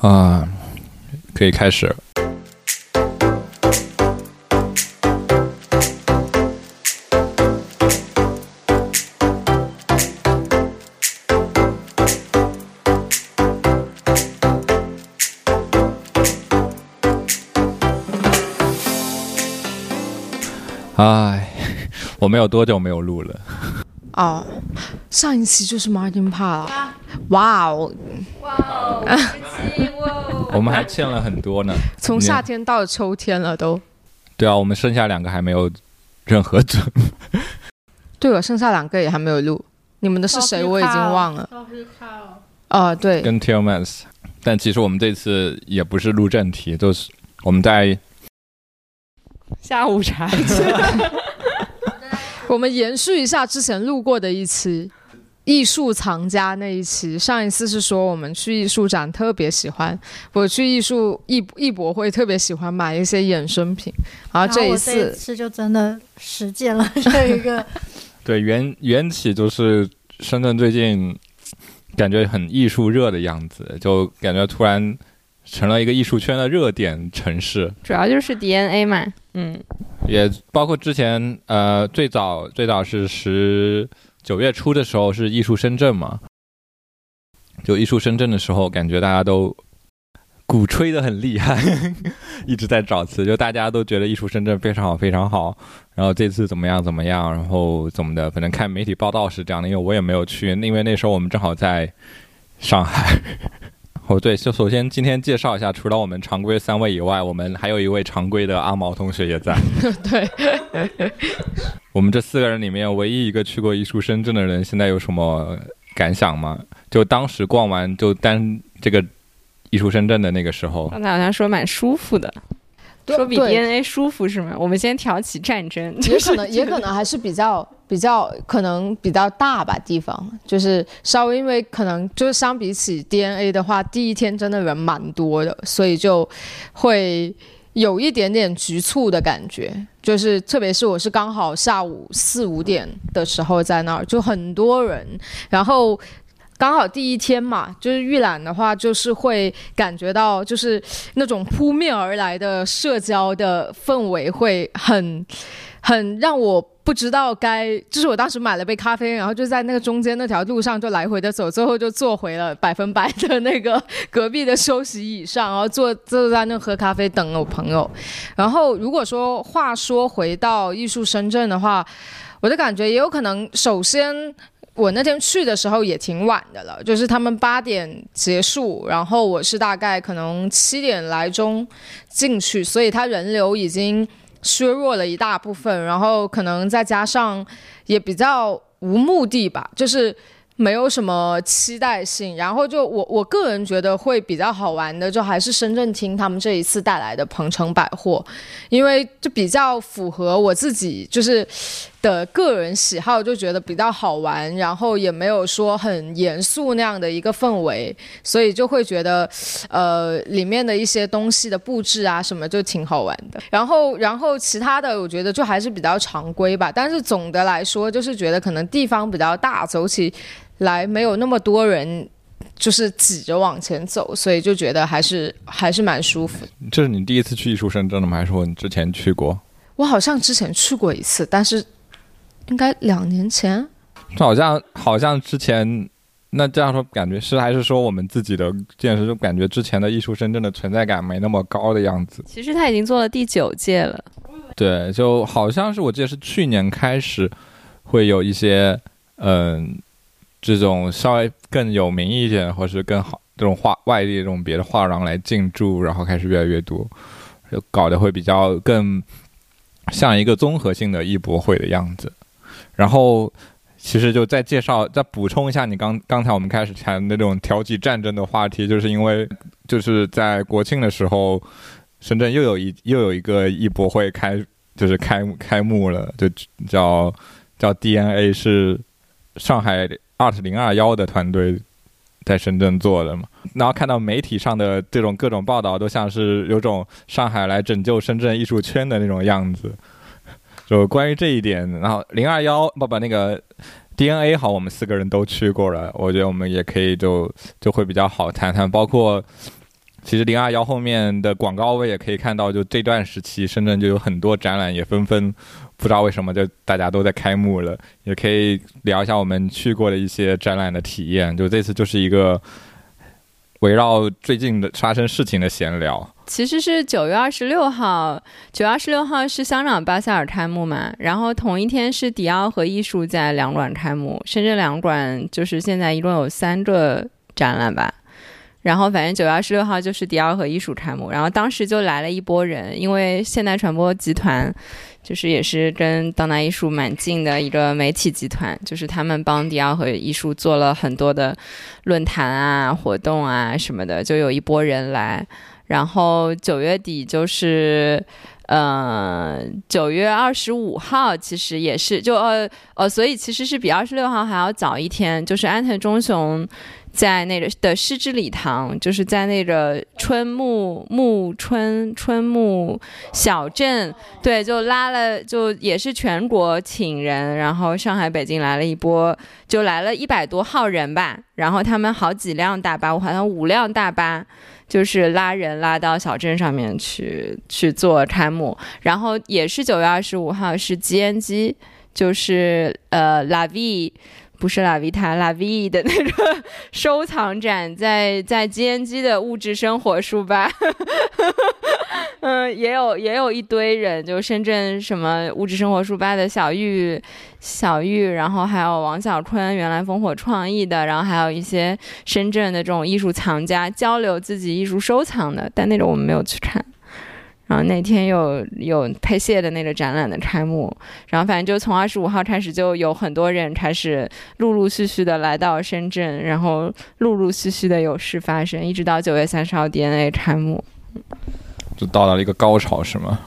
啊，可以开始。哎，我们有多久没有录了？哦，上一期就是 Martin p a 了，哇哦，哇哦，哇哦，我们还欠了很多呢。从夏天到秋天了都。对啊，我们剩下两个还没有任何准。对了，剩下两个也还没有录。你们的是谁？我已经忘了。哦，对，跟 Tillmans。但其实我们这次也不是录正题，就是我们在。下午茶，我们延续一下之前录过的一期艺术藏家那一期。上一次是说我们去艺术展特别喜欢，我去艺术艺艺博会特别喜欢买一些衍生品。然后这一次是就真的实践了 这一个。对，缘缘起就是深圳最近感觉很艺术热的样子，就感觉突然。成了一个艺术圈的热点城市，主要就是 DNA 嘛，嗯，也包括之前呃最早最早是十九月初的时候是艺术深圳嘛，就艺术深圳的时候，感觉大家都鼓吹的很厉害，一直在找词，就大家都觉得艺术深圳非常好非常好，然后这次怎么样怎么样，然后怎么的，反正看媒体报道是这样的，因为我也没有去，因为那时候我们正好在上海。哦，对，就首先今天介绍一下，除了我们常规三位以外，我们还有一位常规的阿毛同学也在。对，我们这四个人里面唯一一个去过艺术深圳的人，现在有什么感想吗？就当时逛完就单这个艺术深圳的那个时候，刚才好像说蛮舒服的。说比 DNA 舒服是吗？我们先挑起战争，也 可能也可能还是比较比较可能比较大吧，地方就是稍微因为可能就是相比起 DNA 的话，第一天真的人蛮多的，所以就会有一点点局促的感觉，就是特别是我是刚好下午四五点的时候在那儿，就很多人，然后。刚好第一天嘛，就是预览的话，就是会感觉到就是那种扑面而来的社交的氛围会很，很让我不知道该，就是我当时买了杯咖啡，然后就在那个中间那条路上就来回的走，最后就坐回了百分百的那个隔壁的休息椅上，然后坐坐在那喝咖啡等我朋友。然后如果说话说回到艺术深圳的话，我的感觉也有可能，首先。我那天去的时候也挺晚的了，就是他们八点结束，然后我是大概可能七点来钟进去，所以他人流已经削弱了一大部分，然后可能再加上也比较无目的吧，就是。没有什么期待性，然后就我我个人觉得会比较好玩的，就还是深圳厅他们这一次带来的鹏城百货，因为就比较符合我自己就是的个人喜好，就觉得比较好玩，然后也没有说很严肃那样的一个氛围，所以就会觉得呃里面的一些东西的布置啊什么就挺好玩的。然后然后其他的我觉得就还是比较常规吧，但是总的来说就是觉得可能地方比较大，走起。来没有那么多人，就是挤着往前走，所以就觉得还是还是蛮舒服。这是你第一次去艺术深圳的吗？还是说你之前去过？我好像之前去过一次，但是应该两年前。好像好像之前，那这样说感觉是还是说我们自己的见识，就感觉之前的艺术深圳的存在感没那么高的样子。其实他已经做了第九届了。对，就好像是我记得是去年开始会有一些嗯。这种稍微更有名一点，或是更好这种画外地这种别的画廊来进驻，然后开始越来越多，就搞得会比较更像一个综合性的艺博会的样子。然后，其实就再介绍、再补充一下，你刚刚才我们开始谈那种挑起战争的话题，就是因为就是在国庆的时候，深圳又有一又有一个艺博会开，就是开开幕了，就叫叫 DNA 是上海。二零二幺的团队在深圳做的嘛，然后看到媒体上的这种各种报道，都像是有种上海来拯救深圳艺术圈的那种样子。就关于这一点，然后零二幺不不那个 DNA 好，我们四个人都去过了，我觉得我们也可以就就会比较好谈谈，包括其实零二幺后面的广告位也可以看到，就这段时期深圳就有很多展览也纷纷不知道为什么就大家都在开幕了，也可以聊一下我们去过的一些展览的体验。就这次就是一个围绕最近的发生事情的闲聊。其实是九月二十六号，九月二十六号是香港巴塞尔开幕嘛，然后同一天是迪奥和艺术在两馆开幕，深圳两馆就是现在一共有三个展览吧。然后反正九月二十六号就是迪奥和艺术开幕，然后当时就来了一波人，因为现代传播集团就是也是跟当代艺术蛮近的一个媒体集团，就是他们帮迪奥和艺术做了很多的论坛啊、活动啊什么的，就有一波人来。然后九月底就是，呃，九月二十五号其实也是，就呃呃，所以其实是比二十六号还要早一天，就是安藤忠雄。在那个的诗之礼堂，就是在那个春木木春春木小镇，对，就拉了，就也是全国请人，然后上海、北京来了一波，就来了一百多号人吧，然后他们好几辆大巴，我好像五辆大巴，就是拉人拉到小镇上面去去做开幕，然后也是九月二十五号是 GNG，就是呃 LAVI。不是拉维塔拉维的那个收藏展，在在 GNG 的物质生活书吧，嗯，也有也有一堆人，就深圳什么物质生活书吧的小玉小玉，然后还有王小坤，原来烽火创意的，然后还有一些深圳的这种艺术藏家交流自己艺术收藏的，但那个我们没有去看。然后那天有有配谢的那个展览的开幕，然后反正就从二十五号开始，就有很多人开始陆陆续续的来到深圳，然后陆陆续续的有事发生，一直到九月三十号 DNA 开幕，就到达了一个高潮，是吗？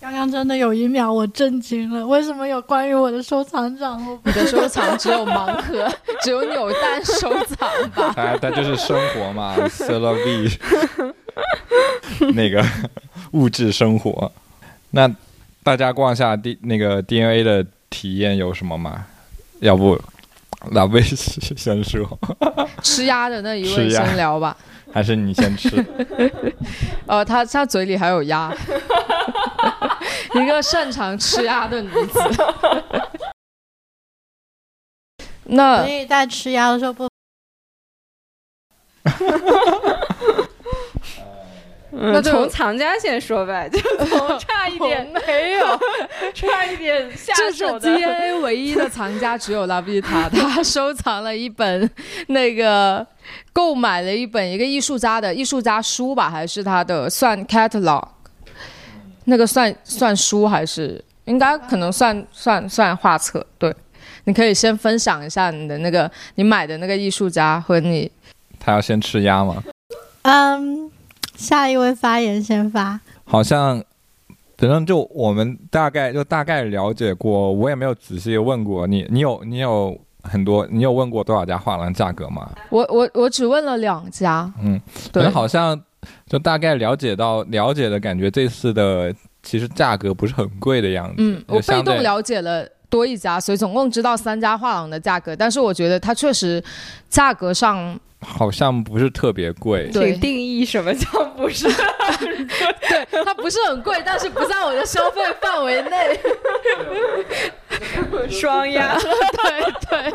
刚刚真的有一秒我震惊了，为什么有关于我的收藏展？你的收藏只有盲盒，只有扭蛋收藏吧？哎，但就是生活嘛 c e l v 那个。物质生活，那大家逛下 D 那个 DNA 的体验有什么吗？要不老魏先说，吃鸭的那一位先聊吧，还是你先吃？呃，他他嘴里还有鸭，一个擅长吃鸭的女子。那所以在吃鸭的时候不。那从藏家先说呗，就从差一点 没有，差一点下手的。DNA 唯一的藏家只有拉比塔，他收藏了一本那个，购买了一本一个艺术家的艺术家书吧，还是他的算 catalog，那个算算书还是应该可能算算算画册？对，你可以先分享一下你的那个你买的那个艺术家和你。他要先吃鸭吗？嗯。下一位发言先发，好像反正就我们大概就大概了解过，我也没有仔细问过你。你有你有很多，你有问过多少家画廊价格吗？我我我只问了两家。嗯，对，好像就大概了解到了解的感觉，这次的其实价格不是很贵的样子。嗯，我被动了解了多一家，所以总共知道三家画廊的价格，但是我觉得它确实价格上。好像不是特别贵，请，定义什么叫不是？对，它不是很贵，但是不在我的消费范围内。双压，对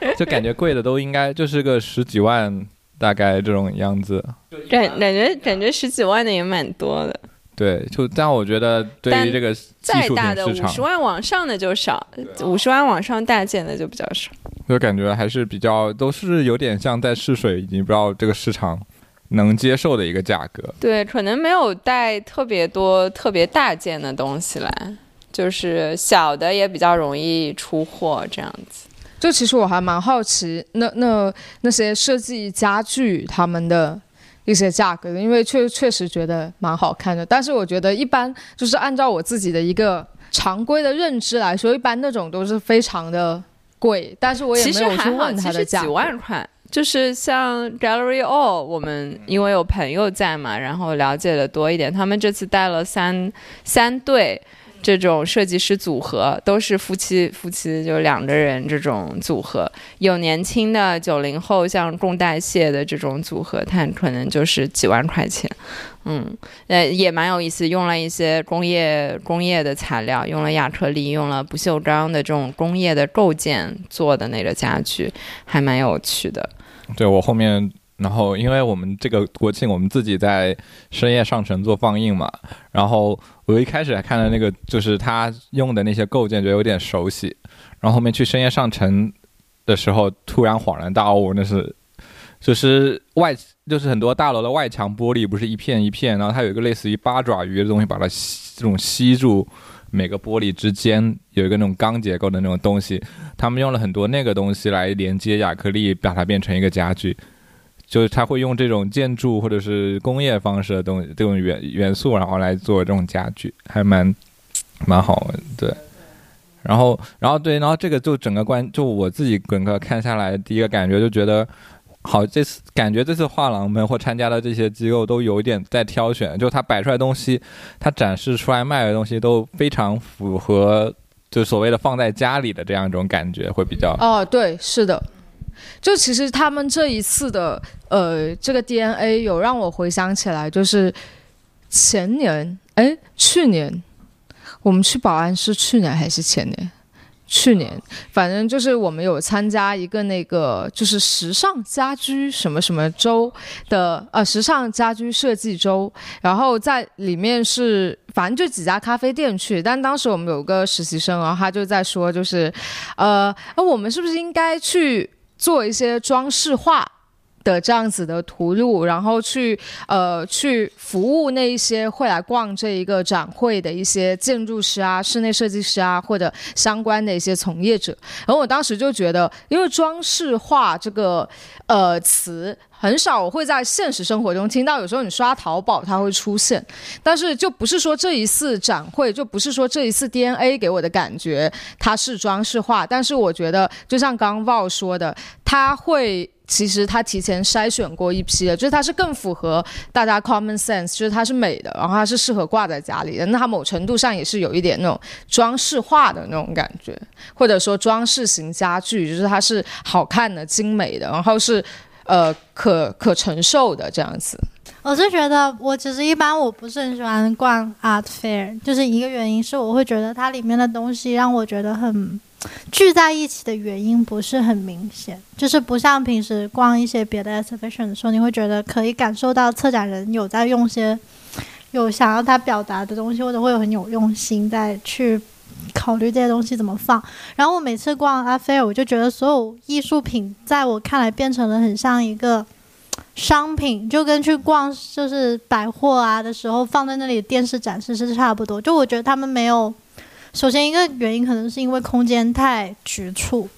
对，就感觉贵的都应该就是个十几万，大概这种样子。感感觉感觉十几万的也蛮多的。对，就但我觉得对于这个再大的五十万往上的就少，五十万往上大件的就比较少。就感觉还是比较都是有点像在试水，已经不知道这个市场能接受的一个价格。对，可能没有带特别多特别大件的东西来，就是小的也比较容易出货这样子。就其实我还蛮好奇，那那那些设计家具他们的一些价格，因为确确实觉得蛮好看的。但是我觉得一般就是按照我自己的一个常规的认知来说，一般那种都是非常的。贵，但是我也没有去问它的价。几万块，就是像 Gallery All，我们因为有朋友在嘛，然后了解的多一点。他们这次带了三三对，这种设计师组合，都是夫妻夫妻就两个人这种组合，有年轻的九零后像供代谢的这种组合，它可能就是几万块钱。嗯，呃，也蛮有意思，用了一些工业工业的材料，用了亚克力，用了不锈钢的这种工业的构件做的那个家具，还蛮有趣的。对我后面，然后因为我们这个国庆我们自己在深夜上城做放映嘛，然后我一开始还看了那个就是他用的那些构件，觉得有点熟悉，然后后面去深夜上城的时候，突然恍然大悟，那是就是外就是很多大楼的外墙玻璃不是一片一片，然后它有一个类似于八爪鱼的东西把它吸这种吸住。每个玻璃之间有一个那种钢结构的那种东西，他们用了很多那个东西来连接亚克力，把它变成一个家具。就是他会用这种建筑或者是工业方式的东西，这种元元素，然后来做这种家具，还蛮蛮好的。对，然后，然后对，然后这个就整个观，就我自己整个看下来，第一个感觉就觉得。好，这次感觉这次画廊们或参加的这些机构都有一点在挑选，就他摆出来东西，他展示出来卖的东西都非常符合，就所谓的放在家里的这样一种感觉，会比较。哦，对，是的，就其实他们这一次的呃这个 DNA 有让我回想起来，就是前年，哎，去年我们去宝安是去年还是前年？去年，反正就是我们有参加一个那个，就是时尚家居什么什么周的，呃，时尚家居设计周。然后在里面是，反正就几家咖啡店去。但当时我们有个实习生，然后他就在说，就是，呃，我们是不是应该去做一些装饰画？的这样子的图录，然后去呃去服务那一些会来逛这一个展会的一些建筑师啊、室内设计师啊或者相关的一些从业者。然后我当时就觉得，因为装饰画这个呃词很少会在现实生活中听到，有时候你刷淘宝它会出现，但是就不是说这一次展会，就不是说这一次 DNA 给我的感觉它是装饰画，但是我觉得就像刚 Val 说的，它会。其实他提前筛选过一批的，就是它是更符合大家 common sense，就是它是美的，然后它是适合挂在家里的。那它某程度上也是有一点那种装饰化的那种感觉，或者说装饰型家具，就是它是好看的、精美的，然后是呃可可承受的这样子。我是觉得，我其实一般我不是很喜欢逛 art fair，就是一个原因是我会觉得它里面的东西让我觉得很。聚在一起的原因不是很明显，就是不像平时逛一些别的 exhibition 的时候，你会觉得可以感受到策展人有在用些有想要他表达的东西，或者会有很有用心在去考虑这些东西怎么放。然后我每次逛阿菲尔，我就觉得所有艺术品在我看来变成了很像一个商品，就跟去逛就是百货啊的时候放在那里电视展示是差不多。就我觉得他们没有。首先，一个原因可能是因为空间太局促，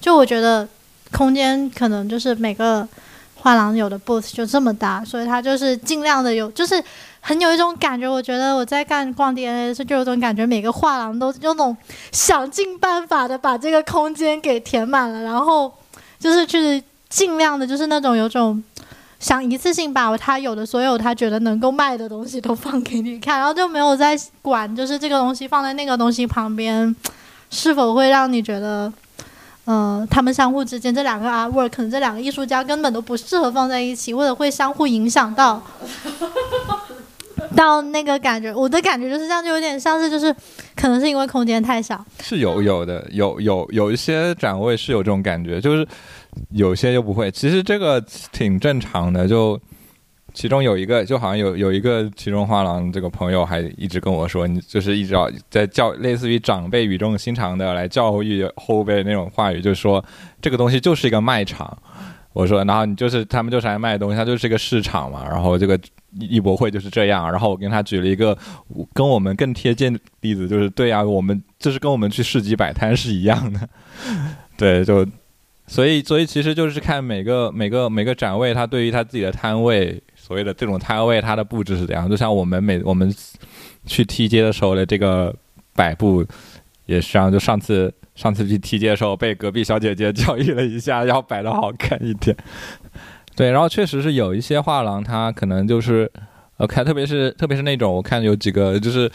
就我觉得空间可能就是每个画廊有的 booth 就这么大，所以它就是尽量的有，就是很有一种感觉。我觉得我在干逛 DNA 的时候，就有种感觉，每个画廊都有种想尽办法的把这个空间给填满了，然后就是去尽量的，就是那种有种。想一次性把他有的所有他觉得能够卖的东西都放给你看，然后就没有再管，就是这个东西放在那个东西旁边，是否会让你觉得，呃，他们相互之间这两个 artwork 可能这两个艺术家根本都不适合放在一起，或者会相互影响到，到那个感觉，我的感觉就是这样，就有点像是就是，可能是因为空间太小，是有有的有有有一些展位是有这种感觉，就是。有些就不会，其实这个挺正常的。就其中有一个，就好像有有一个其中画廊这个朋友还一直跟我说，你就是一直要在教，类似于长辈语重心长的来教育后辈那种话语，就说这个东西就是一个卖场。我说，然后你就是他们就是来卖东西，它就是一个市场嘛。然后这个艺博会就是这样。然后我跟他举了一个跟我们更贴近的例子，就是对啊，我们就是跟我们去市集摆摊是一样的。对，就。所以，所以其实就是看每个每个每个展位，他对于他自己的摊位，所谓的这种摊位，它的布置是怎样。就像我们每我们去踢街的时候的这个摆布，也实际上就上次上次去踢街的时候，被隔壁小姐姐教育了一下，要摆的好看一点。对，然后确实是有一些画廊，它可能就是，我看特别是特别是那种，我看有几个就是。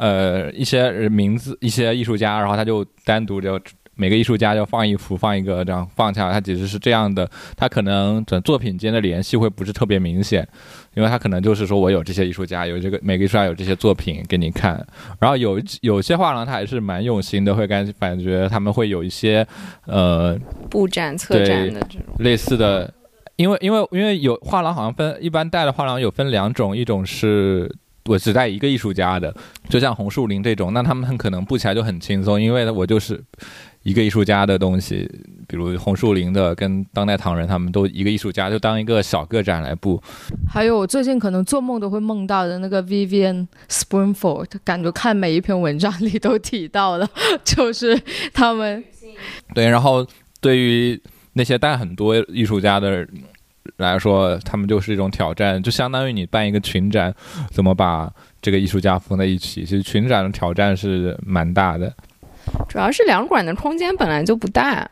呃一些名字、一些艺术家，然后他就单独就每个艺术家就放一幅、放一个这样放下来，他其实是这样的，他可能整作品间的联系会不是特别明显，因为他可能就是说我有这些艺术家，有这个每个艺术家有这些作品给你看，然后有有些画廊他还是蛮用心的，会感感觉他们会有一些呃布展、策展的这种。类似的，因为因为因为有画廊好像分一般带的画廊有分两种，一种是我只带一个艺术家的，就像红树林这种，那他们很可能布起来就很轻松，因为我就是一个艺术家的东西，比如红树林的跟当代唐人他们都一个艺术家，就当一个小个展来布。还有我最近可能做梦都会梦到的那个 Vivian Spoonford，感觉看每一篇文章里都提到了，就是他们对，然后对于那些带很多艺术家的来说，他们就是一种挑战，就相当于你办一个群展，怎么把这个艺术家放在一起？其实群展的挑战是蛮大的。主要是两馆的空间本来就不大，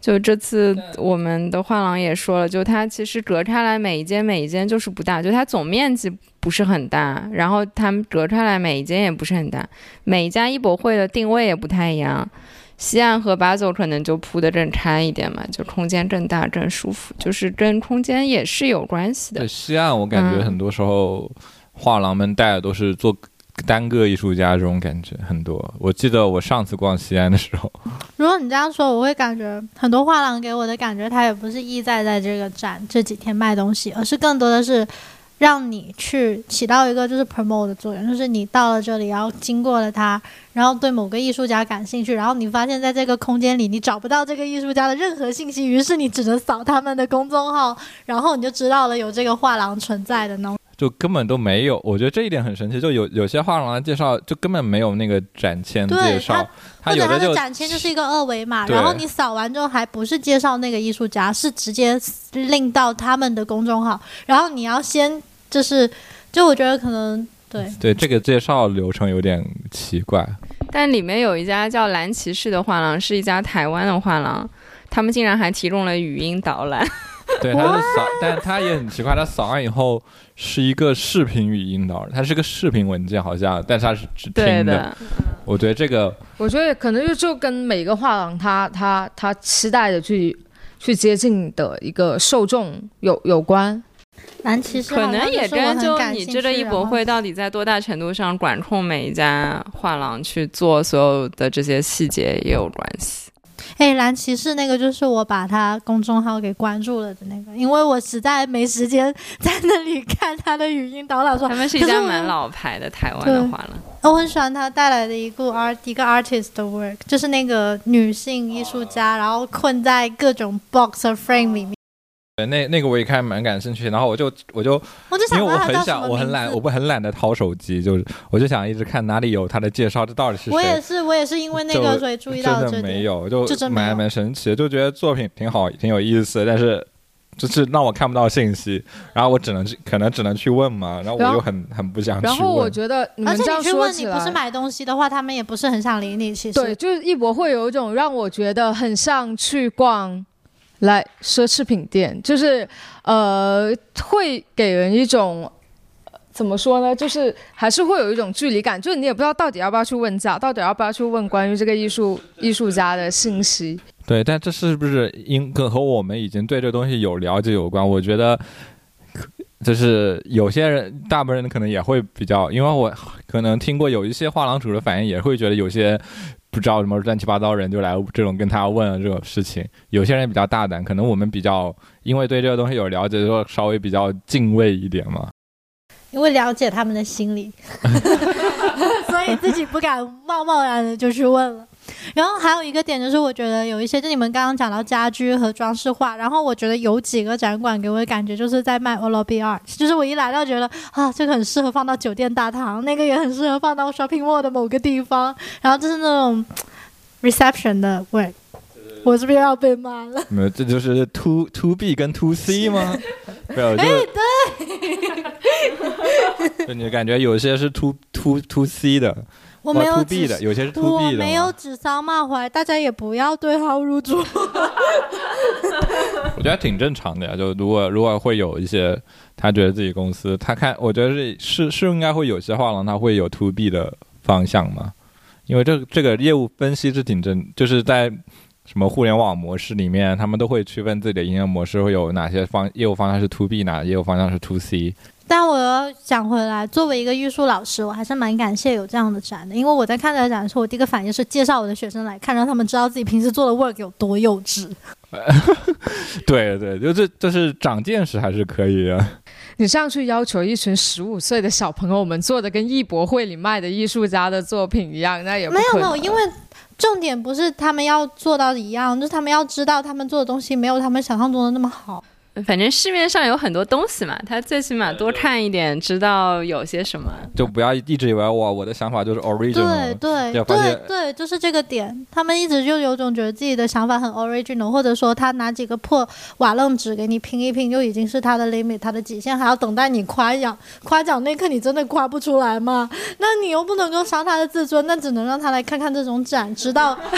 就这次我们的画廊也说了，就它其实隔开来每一间每一间就是不大，就它总面积不是很大，然后它们隔开来每一间也不是很大，每一家艺博会的定位也不太一样。西岸和巴走可能就铺的更开一点嘛，就空间更大更舒服，就是跟空间也是有关系的对。西岸，我感觉嗯很多时候画廊们带的都是做单个艺术家这种感觉很多。我记得我上次逛西安的时候，如果你这样说，我会感觉很多画廊给我的感觉，它也不是意在在这个展这几天卖东西，而是更多的是让你去起到一个就是 promote 的作用，就是你到了这里，然后经过了它，然后对某个艺术家感兴趣，然后你发现在这个空间里你找不到这个艺术家的任何信息，于是你只能扫他们的公众号，然后你就知道了有这个画廊存在的那种。就根本都没有。我觉得这一点很神奇，就有有些画廊的介绍就根本没有那个展签对介绍，它有的就展签就是一个二维码，然后你扫完之后还不是介绍那个艺术家，是直接令到他们的公众号，然后你要先就是，就我觉得可能对，对这个介绍流程有点奇怪。但里面有一家叫蓝骑士的画廊，是一家台湾的画廊，他们竟然还提供了语音导览。对，他是扫，但他也很奇怪，他扫完以后是一个视频语音的，它是个视频文件好像，但是它是只听的。的，我觉得这个我觉得可能就就跟每个画廊他他他期待的去去接近的一个受众有有关。蓝骑士可能也跟就就你这个艺博会到底在多大程度上管控每一家画廊去做所有的这些细节也有关系。哎，蓝骑士那个就是我把他公众号给关注了的那个，因为我实在没时间在那里看他的语音导览说他，们是一家蛮老牌的台湾的画廊。我很喜欢他带来的一个 art 一个 artist 的 work，就是那个女性艺术家，然后困在各种 box 和 frame 里面，对那那个我也看蛮感兴趣，然后我就我就我就因为我很想，我很懒，我不很懒得掏手机，就是我就想一直看哪里有他的介绍，这到底是谁？我也是，我也是因为那个所以注意到这点。的没有，就就真没有蛮蛮神奇的，就觉得作品挺好，挺有意思，但是就是让我看不到信息，然后我只能去，可能只能去问嘛，然后我又很很不想去问。然后我觉得你而且们这样你去问你不是买东西的话，他们也不是很想理你。其实对，就是艺博会有一种让我觉得很像去逛来奢侈品店，就是呃，会给人一种。怎么说呢？就是还是会有一种距离感，就是你也不知道到底要不要去问价，到底要不要去问关于这个艺术艺术家的信息。对，但这是不是因跟和我们已经对这东西有了解有关？我觉得，就是有些人，大部分人可能也会比较，因为我可能听过有一些画廊主的反应，也会觉得有些不知道什么乱七八糟人就来这种跟他问这种事情。有些人比较大胆，可能我们比较因为对这个东西有了解，就稍微比较敬畏一点嘛。因为了解他们的心理，所以自己不敢贸贸然的就去问了。然后还有一个点就是，我觉得有一些，就你们刚刚讲到家居和装饰画，然后我觉得有几个展馆给我的感觉就是在卖 o l o b art，就是我一来到觉得啊，这个很适合放到酒店大堂，那个也很适合放到 shopping mall 的某个地方，然后就是那种 reception 的味。我这边要被骂了。没有，这就是 to to B 跟 to C 吗？没有，就哎，对，就你感觉有些是 to to to C 的，我没有 to B 的，有些是 to 我 B 的没有。指桑骂槐，大家也不要对号入座。我觉得挺正常的呀。就如果如果会有一些他觉得自己公司，他看，我觉得是是是应该会有些画廊他会有 to B 的方向嘛？因为这这个业务分析是挺正，就是在什么互联网模式里面，他们都会区分自己的营业模式会有哪些方业务方向是 to B，哪业务方向是 to C。但我要讲回来，作为一个艺术老师，我还是蛮感谢有这样的展的，因为我在看这个展的时候，我第一个反应是介绍我的学生来看，让他们知道自己平时做的 work 有多幼稚。对对，就这这是长见识还是可以啊。你这样去要求一群十五岁的小朋友们做的跟艺博会里卖的艺术家的作品一样，那也不没有没有，因为重点不是他们要做到一样，就是他们要知道他们做的东西没有他们想象中的那么好。反正市面上有很多东西嘛，他最起码多看一点，知道有些什么。就不要一直以为我我的想法就是 original，对对对对，就是这个点。他们一直就有种觉得自己的想法很 original，或者说他拿几个破瓦楞纸给你拼一拼，就已经是他的 limit，他的极限，还要等待你夸奖。夸奖那刻你真的夸不出来吗？那你又不能够伤他的自尊，那只能让他来看看这种展，直到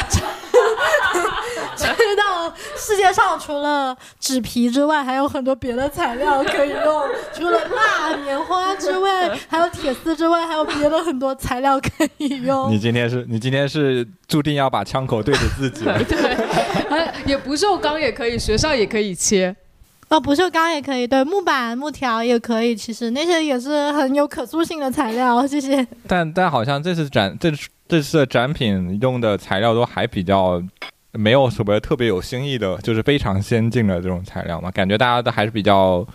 知道世界上除了纸皮之外，还有很多别的材料可以用，除了蜡、棉花之外，还有铁丝之外，还有别的很多材料可以用。你今天是你今天是注定要把枪口对着自己。对也不锈钢也可以，学校也可以切。哦，不锈钢也可以，对，木板、木条也可以，其实那些也是很有可塑性的材料。谢谢但但好像这次展这这次的展品用的材料都还比较没有什么特别有新意的，就是非常先进的这种材料嘛，感觉大家都还是比较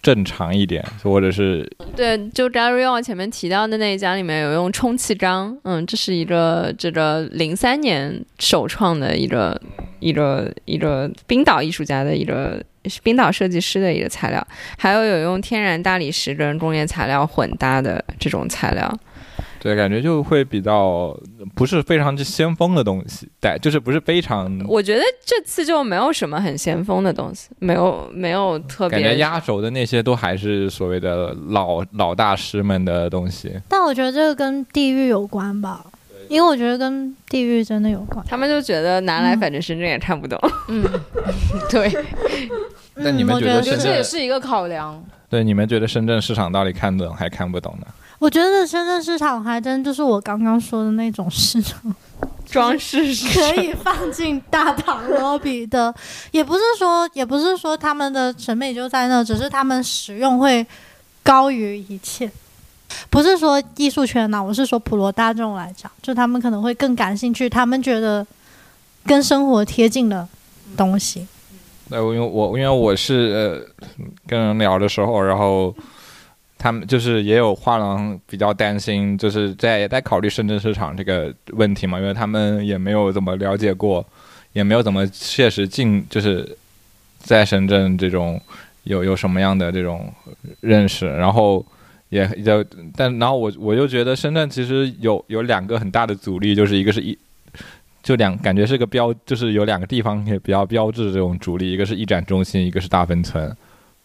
正常一点，或者是对，就 Gary Wong 前面提到的那一家里面有用充气章，嗯，这是一个这个零三年首创的一个一个一个冰岛艺术家的一个冰岛设计师的一个材料，还有有用天然大理石跟工业材料混搭的这种材料。对，感觉就会比较不是非常之先锋的东西，对，就是不是非常。我觉得这次就没有什么很先锋的东西，没有没有特别感觉压轴的那些都还是所谓的老老大师们的东西。但我觉得这个跟地域有关吧，因为我觉得跟地域真的有关。他们就觉得拿来嗯反正深圳也看不懂。嗯，对，那你们觉得这也是一个考量。对，你们觉得深圳市场到底看得懂还看不懂呢？我觉得深圳市场还真就是我刚刚说的那种市场，装饰市可以放进大堂 lobby 的，也不是说也不是说他们的审美就在那，只是他们使用会高于一切。不是说艺术圈呐、我是说普罗大众来讲，就他们可能会更感兴趣，他们觉得跟生活贴近的东西。对，因为我因为我是呃跟人聊的时候，然后他们就是也有画廊比较担心，就是在也在考虑深圳市场这个问题嘛，因为他们也没有怎么了解过，也没有怎么切实进，就是在深圳这种有有什么样的这种认识，然后也就但然后我我就觉得深圳其实有有两个很大的阻力，就是一个是一。就两感觉是个标，就是有两个地方也比较标志这种主力，一个是一展中心，一个是大芬村。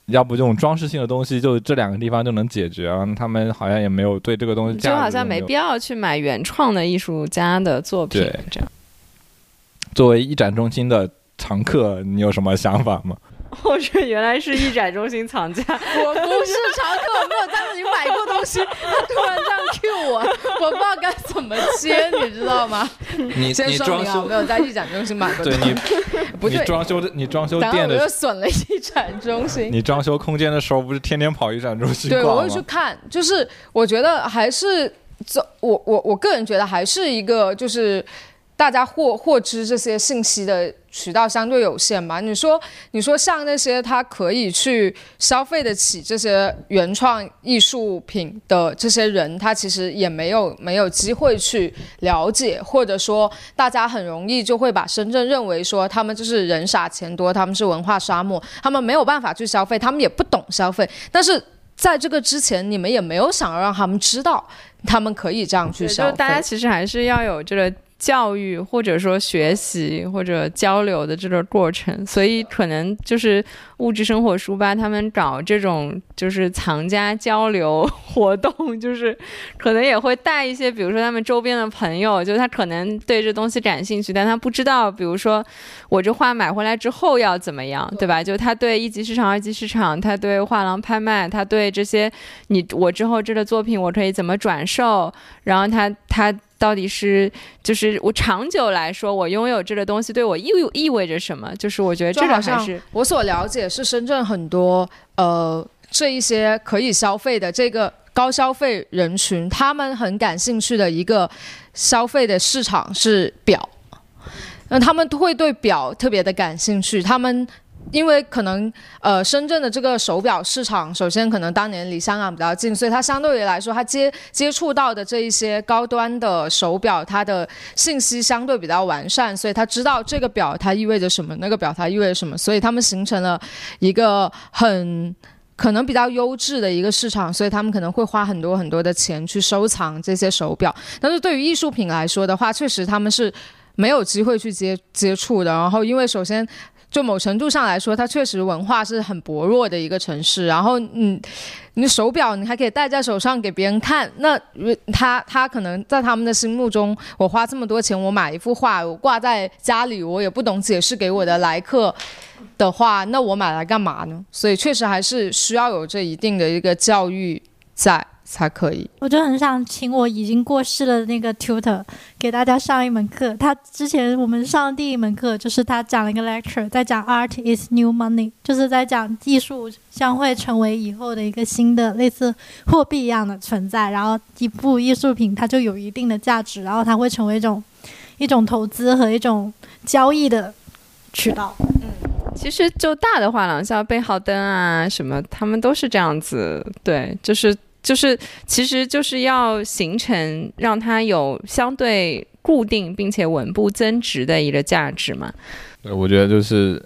要不这种装饰性的东西，就这两个地方就能解决啊。他们好像也没有对这个东西就好像没必要去买原创的艺术家的作品对，这样。作为一展中心的常客，你有什么想法吗？我这原来是一展中心藏家，我不是常客，我没有在那里买过东西。他突然这样 Q 我，我不知道该怎么接，你知道吗？你先说明啊，我没有在艺展中心买过东西。对你不对你，装修的你装修店的我又损了一展中心。你装修空间的时候，不是天天跑一展中心对，我会去？看，就是我觉得还是这，我我我个人觉得还是一个就是。大家获获知这些信息的渠道相对有限吧？你说，你说像那些他可以去消费得起这些原创艺术品的这些人，他其实也没有没有机会去了解，或者说大家很容易就会把深圳认为说他们就是人傻钱多，他们是文化沙漠，他们没有办法去消费，他们也不懂消费，但是。在这个之前，你们也没有想要让他们知道，他们可以这样去消费。就大家其实还是要有这个教育或者说学习或者交流的这个过程，所以可能就是物质生活书吧，他们搞这种就是藏家交流活动，就是可能也会带一些，比如说他们周边的朋友，就他可能对这东西感兴趣，但他不知道，比如说我这画买回来之后要怎么样，对吧？就他对一级市场、二级市场，他对画廊拍卖，他对这些你我之后这个作品我可以怎么转售，然后他他。到底是就是我长久来说，我拥有这个东西对我意意味着什么？就是我觉得这个还是我所了解是深圳很多呃这一些可以消费的这个高消费人群，他们很感兴趣的一个消费的市场是表，那他们会对表特别的感兴趣，他们。因为可能呃，深圳的这个手表市场，首先可能当年离香港比较近，所以它相对于来说，它接接触到的这一些高端的手表，它的信息相对比较完善，所以他知道这个表它意味着什么，那个表它意味着什么，所以他们形成了一个很可能比较优质的一个市场，所以他们可能会花很多很多的钱去收藏这些手表。但是对于艺术品来说的话，确实他们是没有机会去接接触的。然后因为首先。就某程度上来说，它确实文化是很薄弱的一个城市。然后，嗯，你手表你还可以戴在手上给别人看，那他他可能在他们的心目中，我花这么多钱，我买一幅画，我挂在家里，我也不懂解释给我的来客的话，那我买来干嘛呢？所以，确实还是需要有这一定的一个教育在。才可以，我就很想请我已经过世了的那个 tutor 给大家上一门课。他之前我们上第一门课就是他讲了一个 lecture，在讲 art is new money，就是在讲艺术将会成为以后的一个新的类似货币一样的存在。然后一部艺术品它就有一定的价值，然后它会成为一种一种投资和一种交易的渠道。嗯，其实就大的画廊，像贝浩登啊什么，他们都是这样子。对，就是。就是，其实就是要形成让它有相对固定并且稳步增值的一个价值嘛。对，我觉得就是，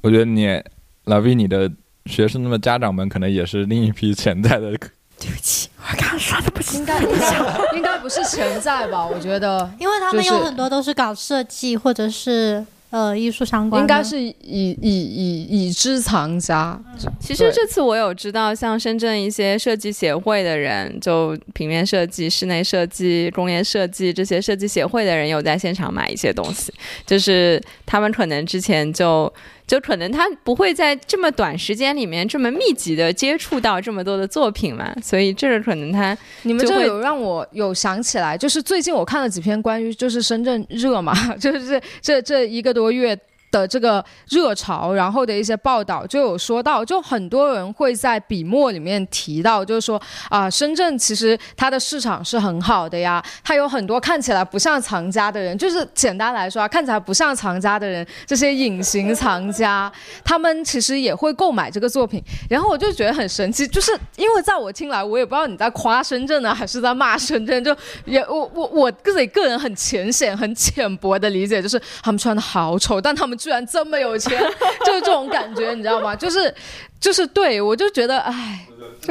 我觉得你老毕你的学生们家长们可能也是另一批潜在的。对不起，我刚刚说的不应该不是，应该不是潜在吧？我觉得，因为他们有很多都是搞设计或者是。呃，艺术相关应该是以以以以知藏家。其实这次我有知道，像深圳一些设计协会的人，就平面设计、室内设计、工业设计这些设计协会的人，有在现场买一些东西，就是他们可能之前就。就可能他不会在这么短时间里面这么密集的接触到这么多的作品嘛，所以这个可能他你们这有让我有想起来，就是最近我看了几篇关于就是深圳热嘛，就是这这一个多月。的这个热潮，然后的一些报道就有说到，就很多人会在笔墨里面提到，就是说啊，深圳其实它的市场是很好的呀，它有很多看起来不像藏家的人，就是简单来说啊，看起来不像藏家的人，这些隐形藏家，他们其实也会购买这个作品。然后我就觉得很神奇，就是因为在我听来，我也不知道你在夸深圳呢，还是在骂深圳，就也我我我自己个人很浅显、很浅薄的理解，就是他们穿的好丑，但他们。居然这么有钱，就是这种感觉，你知道吗？就是，就是对我就觉得，哎，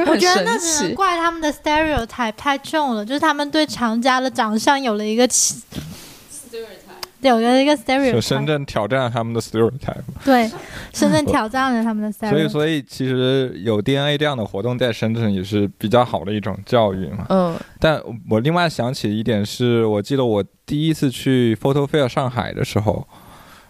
我觉得那只能怪他们的 stereotype 太重了，就是他们对长家的长相有了一个 stereotype，有了一个 stereotype。深圳挑战了他们的 stereotype。对，深圳挑战了他们的 stereotype。所以，所以其实有 DNA 这样的活动在深圳也是比较好的一种教育嘛。嗯。但我另外想起一点是，我记得我第一次去 Photo Fair 上海的时候。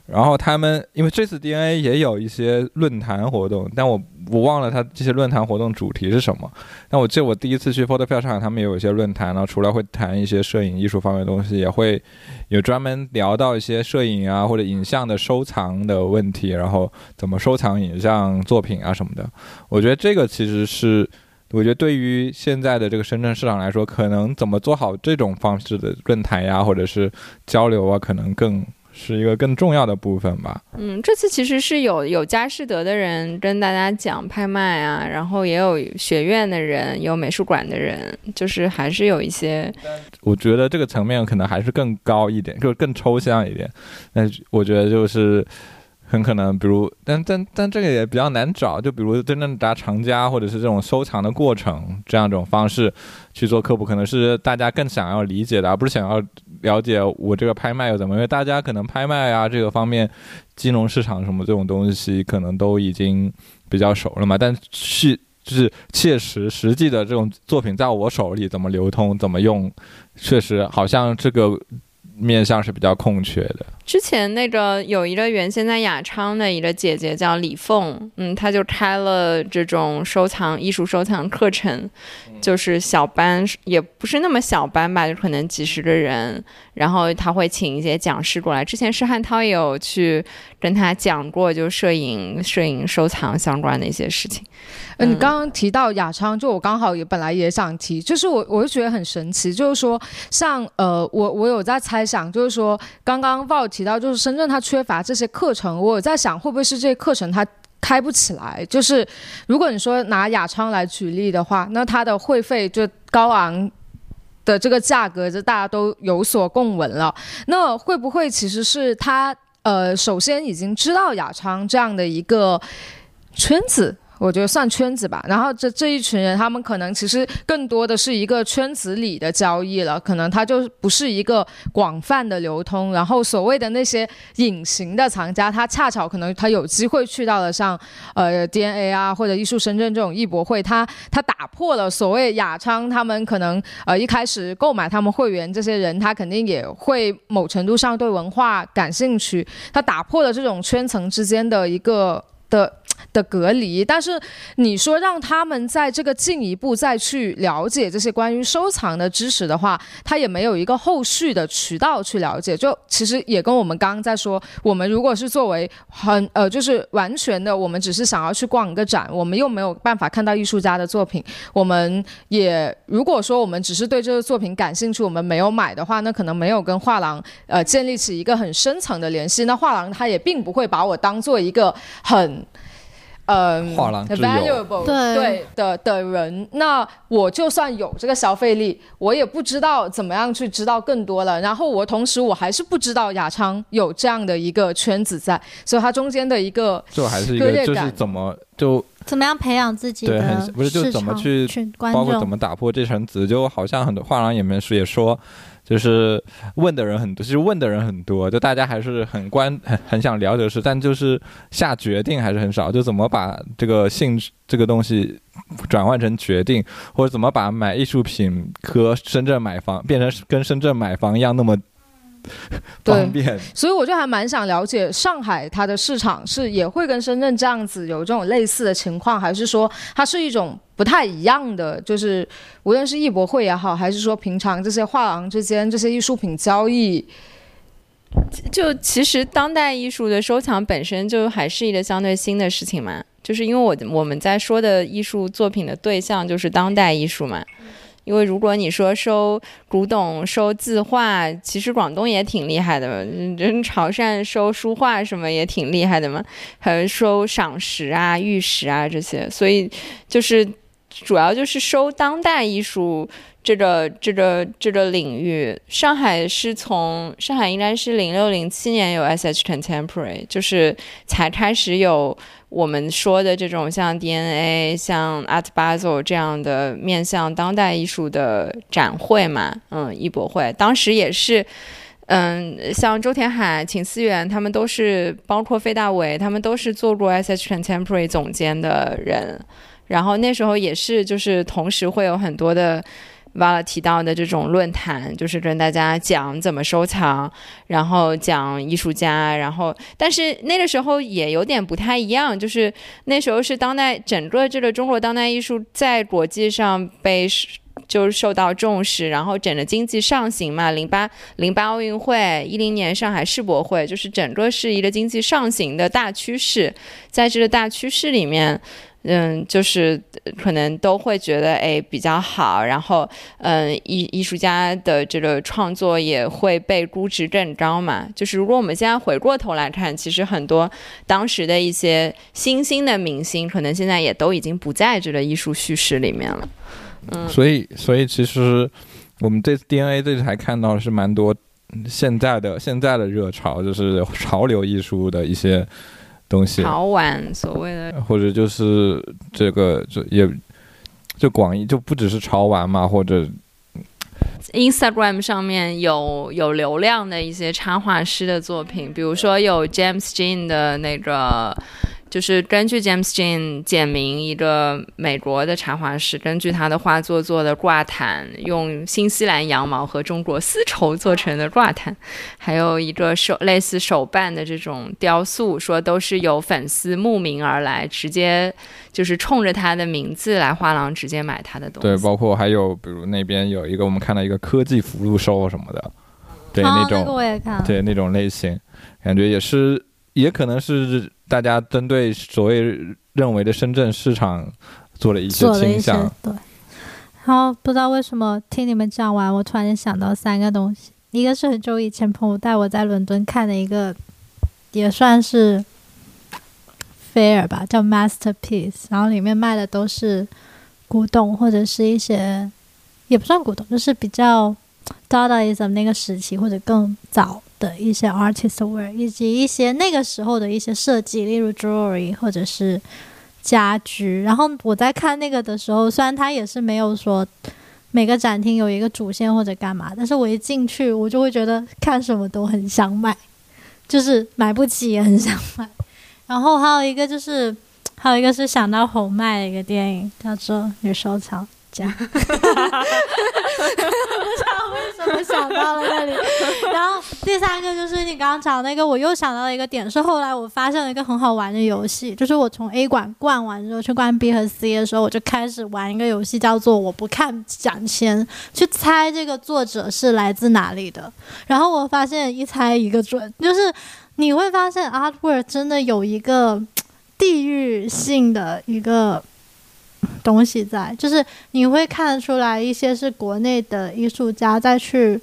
然后他们因为这次 DNA 也有一些论坛活动，但我我忘了他这些论坛活动主题是什么。但我记得我第一次去 Photo Fair 上，他们也有一些论坛，然后除了会谈一些摄影艺术方面的东西，也会有专门聊到一些摄影啊或者影像的收藏的问题，然后怎么收藏影像作品啊什么的。我觉得这个其实是，我觉得对于现在的这个深圳市场来说，可能怎么做好这种方式的论坛呀，或者是交流啊，可能更。是一个更重要的部分吧。嗯，这次其实是有有佳士得的人跟大家讲拍卖啊，然后也有学院的人，有美术馆的人，就是还是有一些。我觉得这个层面可能还是更高一点，就是更抽象一点。那我觉得就是很可能，比如，但但但这个也比较难找。就比如真正达藏家或者是这种收藏的过程这样一种方式去做科普，可能是大家更想要理解的，而不是想要。了解我这个拍卖又怎么？因为大家可能拍卖啊这个方面，金融市场什么这种东西，可能都已经比较熟了嘛。但是就是切实实际的这种作品，在我手里怎么流通、怎么用，确实好像这个面向是比较空缺的。之前那个有一个原先在雅昌的一个姐姐叫李凤，嗯，她就开了这种收藏艺术收藏课程，就是小班，也不是那么小班吧，就可能几十个人，然后他会请一些讲师过来。之前施汉涛也有去跟他讲过，就摄影、摄影收藏相关的一些事情。嗯，你刚刚提到雅昌，就我刚好也本来也想提，就是我我就觉得很神奇，就是说像呃，我我有在猜想，就是说刚刚 v 提到，就是深圳它缺乏这些课程，我有在想会不会是这些课程它开不起来？就是如果你说拿雅昌来举例的话，那它的会费就高昂的这个价格，就大家都有所共闻了。那会不会其实是他呃，首先已经知道雅昌这样的一个圈子？我觉得算圈子吧，然后这这一群人，他们可能其实更多的是一个圈子里的交易了，可能他就不是一个广泛的流通。然后所谓的那些隐形的藏家，他恰巧可能他有机会去到了像呃 DNA 啊或者艺术深圳这种艺博会，他他打破了所谓雅昌他们可能呃一开始购买他们会员这些人，他肯定也会某程度上对文化感兴趣，他打破了这种圈层之间的一个的。的隔离，但是你说让他们在这个进一步再去了解这些关于收藏的知识的话，他也没有一个后续的渠道去了解。就其实也跟我们刚刚在说，我们如果是作为很呃，就是完全的，我们只是想要去逛一个展，我们又没有办法看到艺术家的作品，我们也如果说我们只是对这个作品感兴趣，我们没有买的话，那可能没有跟画廊呃建立起一个很深层的联系，那画廊他也并不会把我当做一个很。嗯，valuable 对的的人，那我就算有这个消费力，我也不知道怎么样去知道更多了。然后我同时我还是不知道雅昌有这样的一个圈子在，所以它中间的一个就还是一个就是怎么就怎么样培养自己对，不是就怎么去包括怎么打破这层纸，就好像很多画廊里面是也说。就是问的人很多，其实问的人很多，就大家还是很关 很很想了解的事，但就是下决定还是很少。就怎么把这个性质这个东西转换成决定，或者怎么把买艺术品和深圳买房变成跟深圳买房一样那么。方便，所以我就还蛮想了解上海它的市场是也会跟深圳这样子有这种类似的情况，还是说它是一种不太一样的？就是无论是艺博会也好，还是说平常这些画廊之间这些艺术品交易，就其实当代艺术的收藏本身就还是一个相对新的事情嘛。就是因为我我们在说的艺术作品的对象就是当代艺术嘛。因为如果你说收古董、收字画，其实广东也挺厉害的嘛。人潮汕收书画什么也挺厉害的嘛，还收赏石啊、玉石啊这些。所以就是主要就是收当代艺术这个这个这个领域。上海是从上海应该是零六零七年有 S H Contemporary，就是才开始有。我们说的这种像 DNA、像 Art Basel 这样的面向当代艺术的展会嘛，嗯，艺博会，当时也是，嗯，像周田海、秦思源他们都是，包括费大伟他们都是做过 SH Contemporary 总监的人，然后那时候也是，就是同时会有很多的。瓦了提到的这种论坛，就是跟大家讲怎么收藏，然后讲艺术家，然后但是那个时候也有点不太一样，就是那时候是当代整个这个中国当代艺术在国际上被就是受到重视，然后整个经济上行嘛，零八零八奥运会，一零年上海世博会，就是整个是一个经济上行的大趋势，在这个大趋势里面。嗯，就是可能都会觉得哎比较好，然后嗯艺艺术家的这个创作也会被估值更高嘛。就是如果我们现在回过头来看，其实很多当时的一些新兴的明星，可能现在也都已经不在这个艺术叙事里面了。嗯，所以所以其实我们这次 DNA 这次还看到是蛮多现在的现在的热潮，就是潮流艺术的一些。东西潮玩所谓的，或者就是这个，就也就广义就不只是潮玩嘛，或者 Instagram 上面有有流量的一些插画师的作品，比如说有 James Jean 的那个。就是根据 James Jean 简明一个美国的插画师，根据他的画作做的挂毯，用新西兰羊毛和中国丝绸做成的挂毯，还有一个手类似手办的这种雕塑，说都是有粉丝慕名而来，直接就是冲着他的名字来画廊直接买他的东西。对，包括还有比如那边有一个我们看到一个科技福禄寿什么的，对那种、对那种类型，感觉也是也可能是大家针对所谓认为的深圳市场做了一些倾向。对。然后不知道为什么听你们讲完，我突然间想到三个东西，一个是很久以前朋友带我在伦敦看的一个，也算是 fair 吧，叫 Masterpiece，然后里面卖的都是古董或者是一些也不算古董，就是比较 Dadaism 那个时期或者更早的一些 artist work，以及一些那个时候的一些设计，例如 jewelry 或者是家居。然后我在看那个的时候，虽然它也是没有说每个展厅有一个主线或者干嘛，但是我一进去，我就会觉得看什么都很想买，就是买不起也很想买。然后还有一个就是，还有一个是想到红麦的一个电影，叫做《女收藏家》。不知道为什么想到了那里。然后第三个就是你刚刚讲那个，我又想到了一个点，是后来我发现了一个很好玩的游戏，就是我从 A 馆逛完之后去逛 B 和 C 的时候，我就开始玩一个游戏，叫做我不看展签，去猜这个作者是来自哪里的。然后我发现一猜一个准，就是你会发现 artwork 真的有一个地域性的一个东西在，就是你会看得出来一些是国内的艺术家再去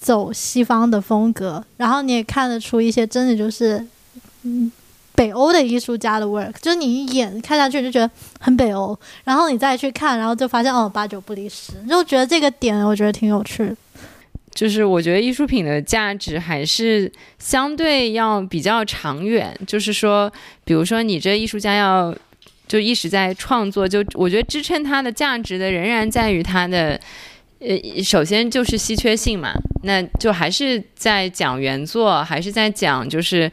走西方的风格，然后你也看得出一些真的就是嗯北欧的艺术家的 work，就是你一眼看下去就觉得很北欧，然后你再去看，然后就发现哦八九不离十，就觉得这个点我觉得挺有趣。就是我觉得艺术品的价值还是相对要比较长远，就是说，比如说你这艺术家要就一直在创作，就我觉得支撑它的价值的仍然在于它的。呃，首先就是稀缺性嘛，那就还是在讲原作，还是在讲就是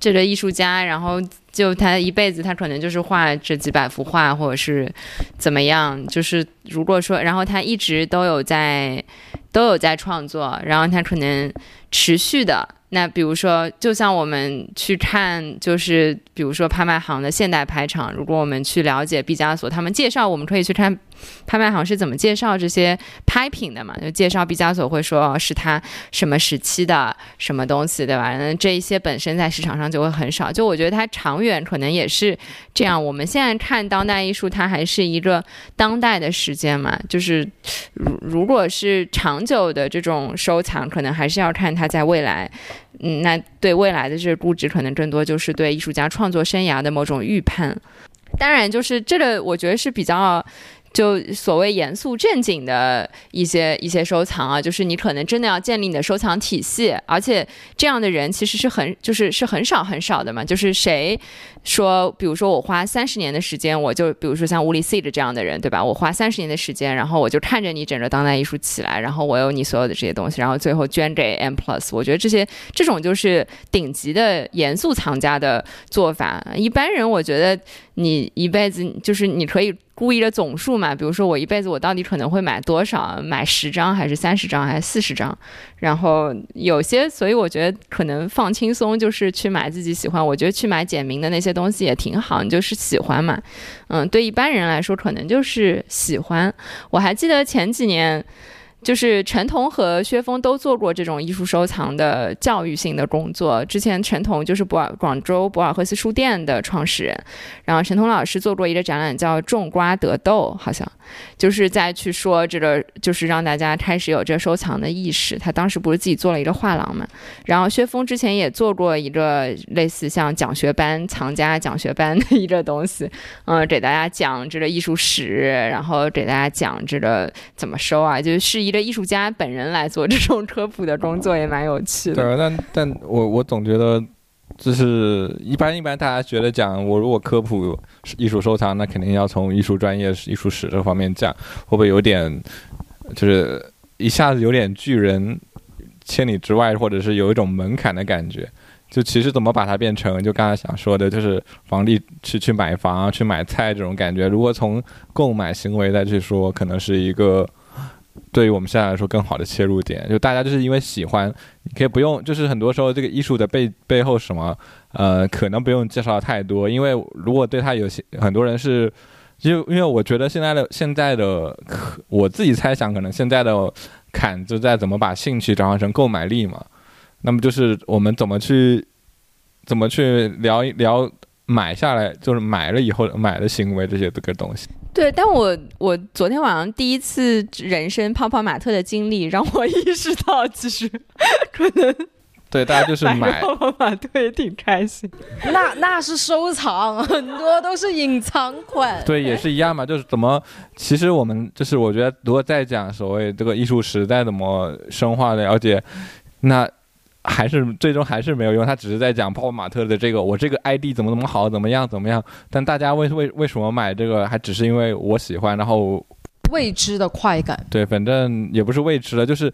这个艺术家，然后就他一辈子他可能就是画这几百幅画，或者是怎么样，就是如果说，然后他一直都有在都有在创作，然后他可能持续的。那比如说，就像我们去看，就是比如说拍卖行的现代拍场，如果我们去了解毕加索，他们介绍，我们可以去看拍卖行是怎么介绍这些拍品的嘛？就介绍毕加索会说、是他什么时期的什么东西，对吧？那这一些本身在市场上就会很少。就我觉得它长远可能也是这样。我们现在看当代艺术，它还是一个当代的时间嘛，就是如如果是长久的这种收藏，可能还是要看它在未来。嗯，那对未来的这个估值，可能更多就是对艺术家创作生涯的某种预判。当然，就是这个，我觉得是比较。就所谓严肃正经的一些一些收藏啊，就是你可能真的要建立你的收藏体系，而且这样的人其实是很就是是很少很少的嘛。就是谁说，比如说我花三十年的时间，我就比如说像乌里 C 的这样的人，对吧？我花三十年的时间，然后我就看着你整个当代艺术起来，然后我有你所有的这些东西，然后最后捐给 M Plus。我觉得这些这种就是顶级的严肃藏家的做法。一般人，我觉得你一辈子就是你可以。故意的总数嘛，比如说我一辈子我到底可能会买多少？买十张还是三十张还是四十张？然后有些，所以我觉得可能放轻松，就是去买自己喜欢。我觉得去买简明的那些东西也挺好，你就是喜欢嘛。嗯，对一般人来说，可能就是喜欢。我还记得前几年。就是陈彤和薛峰都做过这种艺术收藏的教育性的工作。之前陈彤就是博尔广州博尔赫斯书店的创始人，然后陈彤老师做过一个展览叫“种瓜得豆”，好像就是在去说这个，就是让大家开始有这收藏的意识。他当时不是自己做了一个画廊嘛？然后薛峰之前也做过一个类似像讲学班、藏家讲学班的一个东西，嗯，给大家讲这个艺术史，然后给大家讲这个怎么收啊，就是一。一个艺术家本人来做这种科普的工作也蛮有趣的。对，但但我我总觉得，就是一般一般大家觉得讲，我如果科普艺术收藏，那肯定要从艺术专业、艺术史这方面讲，会不会有点就是一下子有点拒人千里之外，或者是有一种门槛的感觉。就其实怎么把它变成，就刚才想说的，就是房地去去买房、去买菜这种感觉。如果从购买行为再去说，可能是一个对于我们现在来说更好的切入点。就大家就是因为喜欢，可以不用，就是很多时候这个艺术的背背后什么，呃，可能不用介绍太多，因为如果对他有些很多人是。就因为我觉得现在的现在的可，我自己猜想，可能现在的坎就在怎么把兴趣转换成购买力嘛。那么就是我们怎么去怎么去聊聊买下来，就是买了以后买的行为这些这个东西。对，但我我昨天晚上第一次人生泡泡玛特的经历，让我意识到，其实可能。对，大家就是买，泡泡玛特也，挺开心。那那是收藏，很多都是隐藏款。对，也是一样嘛。就是怎么，其实我们就是我觉得，如果再讲所谓这个艺术时代怎么深化的了解，那还是最终还是没有用。他只是在讲泡泡玛特的这个，我这个 ID 怎么怎么好，怎么样怎么样。但大家为为为什么买这个，还只是因为我喜欢，然后。未知的快感，对，反正也不是未知的，就是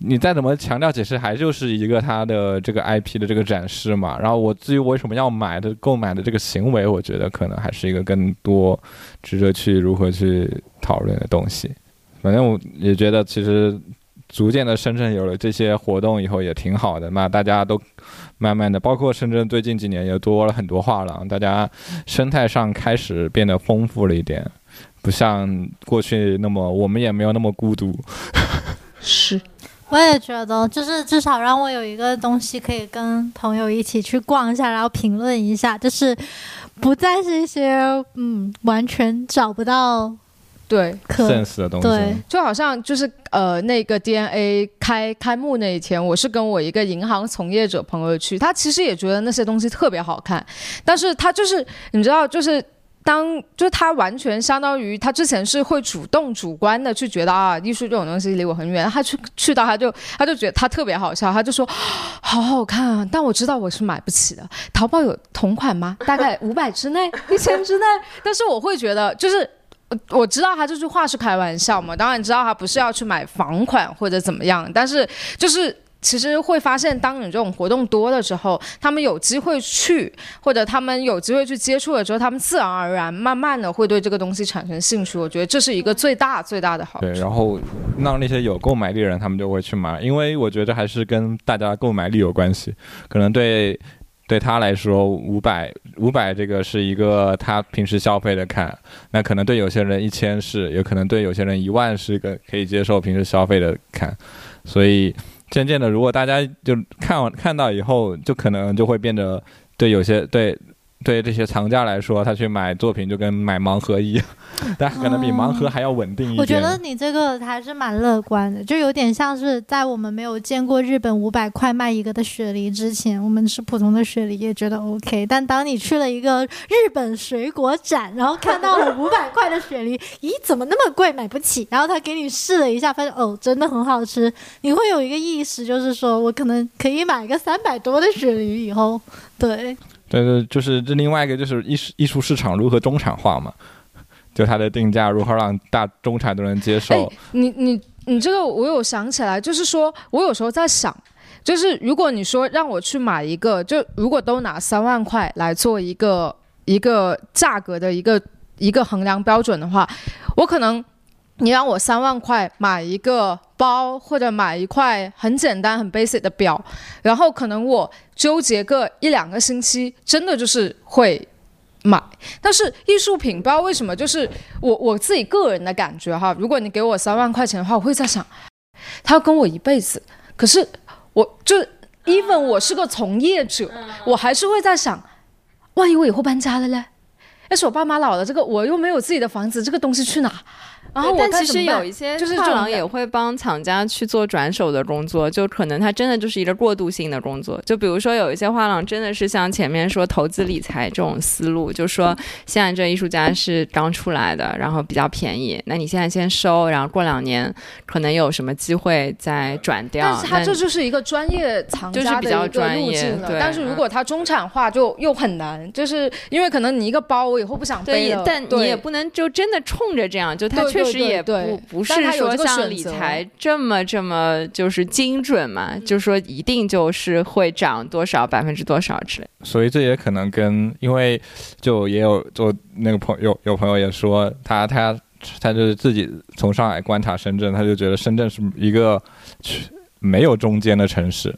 你再怎么强调解释，还就是一个它的这个 IP 的这个展示嘛。然后我至于为什么要买的、购买的这个行为，我觉得可能还是一个更多值得去如何去讨论的东西。反正我也觉得，其实逐渐的深圳有了这些活动以后也挺好的嘛，大家都慢慢的，包括深圳最近几年也多了很多画廊，大家生态上开始变得丰富了一点。不像过去那么，我们也没有那么孤独。是，我也觉得，就是至少让我有一个东西可以跟朋友一起去逛一下，然后评论一下，就是不再是一些嗯完全找不到对可 sense 的东西。对，就好像就是呃那个 DNA 开开幕那一天，我是跟我一个银行从业者朋友去，他其实也觉得那些东西特别好看，但是他就是你知道就是。当就是他完全相当于他之前是会主动主观的去觉得啊艺术这种东西离我很远，他去去到他就他就觉得他特别好笑，他就说好好看啊，但我知道我是买不起的。淘宝有同款吗？大概五百之内，一千之内。但是我会觉得就是我知道他这句话是开玩笑嘛，当然知道他不是要去买房款或者怎么样，但是就是。其实会发现，当你这种活动多的时候，他们有机会去，或者他们有机会去接触了之后，他们自然而然、慢慢的会对这个东西产生兴趣。我觉得这是一个最大最大的好处。对，然后让那些有购买力的人，他们就会去买，因为我觉得还是跟大家购买力有关系。可能对对他来说，五百五百这个是一个他平时消费的坎，那可能对有些人一千是，也可能对有些人一万是个可以接受平时消费的坎，所以。渐渐的，如果大家就看完看到以后，就可能就会变得对有些对。对这些藏家来说，他去买作品就跟买盲盒一样，但可能比盲盒还要稳定一点。我觉得你这个还是蛮乐观的，就有点像是在我们没有见过日本五百块卖一个的雪梨之前，我们吃普通的雪梨也觉得 OK。但当你去了一个日本水果展，然后看到了五百块的雪梨，咦，怎么那么贵，买不起？然后他给你试了一下，发现哦，真的很好吃，你会有一个意识，就是说我可能可以买个三百多的雪梨以后，对。对对，就是这另外一个就是艺术艺术市场如何中产化嘛，就它的定价如何让大中产都能接受。你你你这个我有想起来，就是说我有时候在想，就是如果你说让我去买一个，就如果都拿三万块来做一个一个价格的一个一个衡量标准的话，我可能。你让我三万块买一个包，或者买一块很简单、很 basic 的表，然后可能我纠结个一两个星期，真的就是会买。但是艺术品不知道为什么，就是我我自己个人的感觉哈。如果你给我三万块钱的话，我会在想，他要跟我一辈子。可是我就 even 我是个从业者，我还是会在想，万一我以后搬家了嘞？要是我爸妈老了，这个我又没有自己的房子，这个东西去哪？然后，我其实有一些就是画廊也会帮厂家去做转手的工作，就可能它真的就是一个过渡性的工作。就比如说有一些画廊真的是像前面说投资理财这种思路，就说现在这艺术家是刚出来的，然后比较便宜，那你现在先收，然后过两年可能有什么机会再转掉。但是它这就是一个专业藏家的一个路径了。但是如果它中产化就又很难，就是因为可能你一个包我以后不想背了，但你也不能就真的冲着这样，就它确。确实也不不是说像理财这么这么就是精准嘛，就说一定就是会涨多少百分之多少之类。所以这也可能跟，因为就也有就那个朋友有朋友也说他他他就是自己从上海观察深圳，他就觉得深圳是一个没有中间的城市，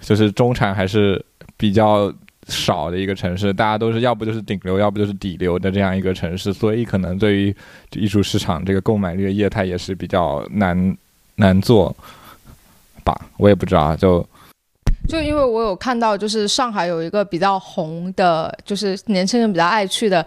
就是中产还是比较少的一个城市，大家都是要不就是顶流，要不就是底流的这样一个城市，所以可能对于艺术市场这个购买力的业态也是比较难难做吧，我也不知道，就就因为我有看到，就是上海有一个比较红的，就是年轻人比较爱去的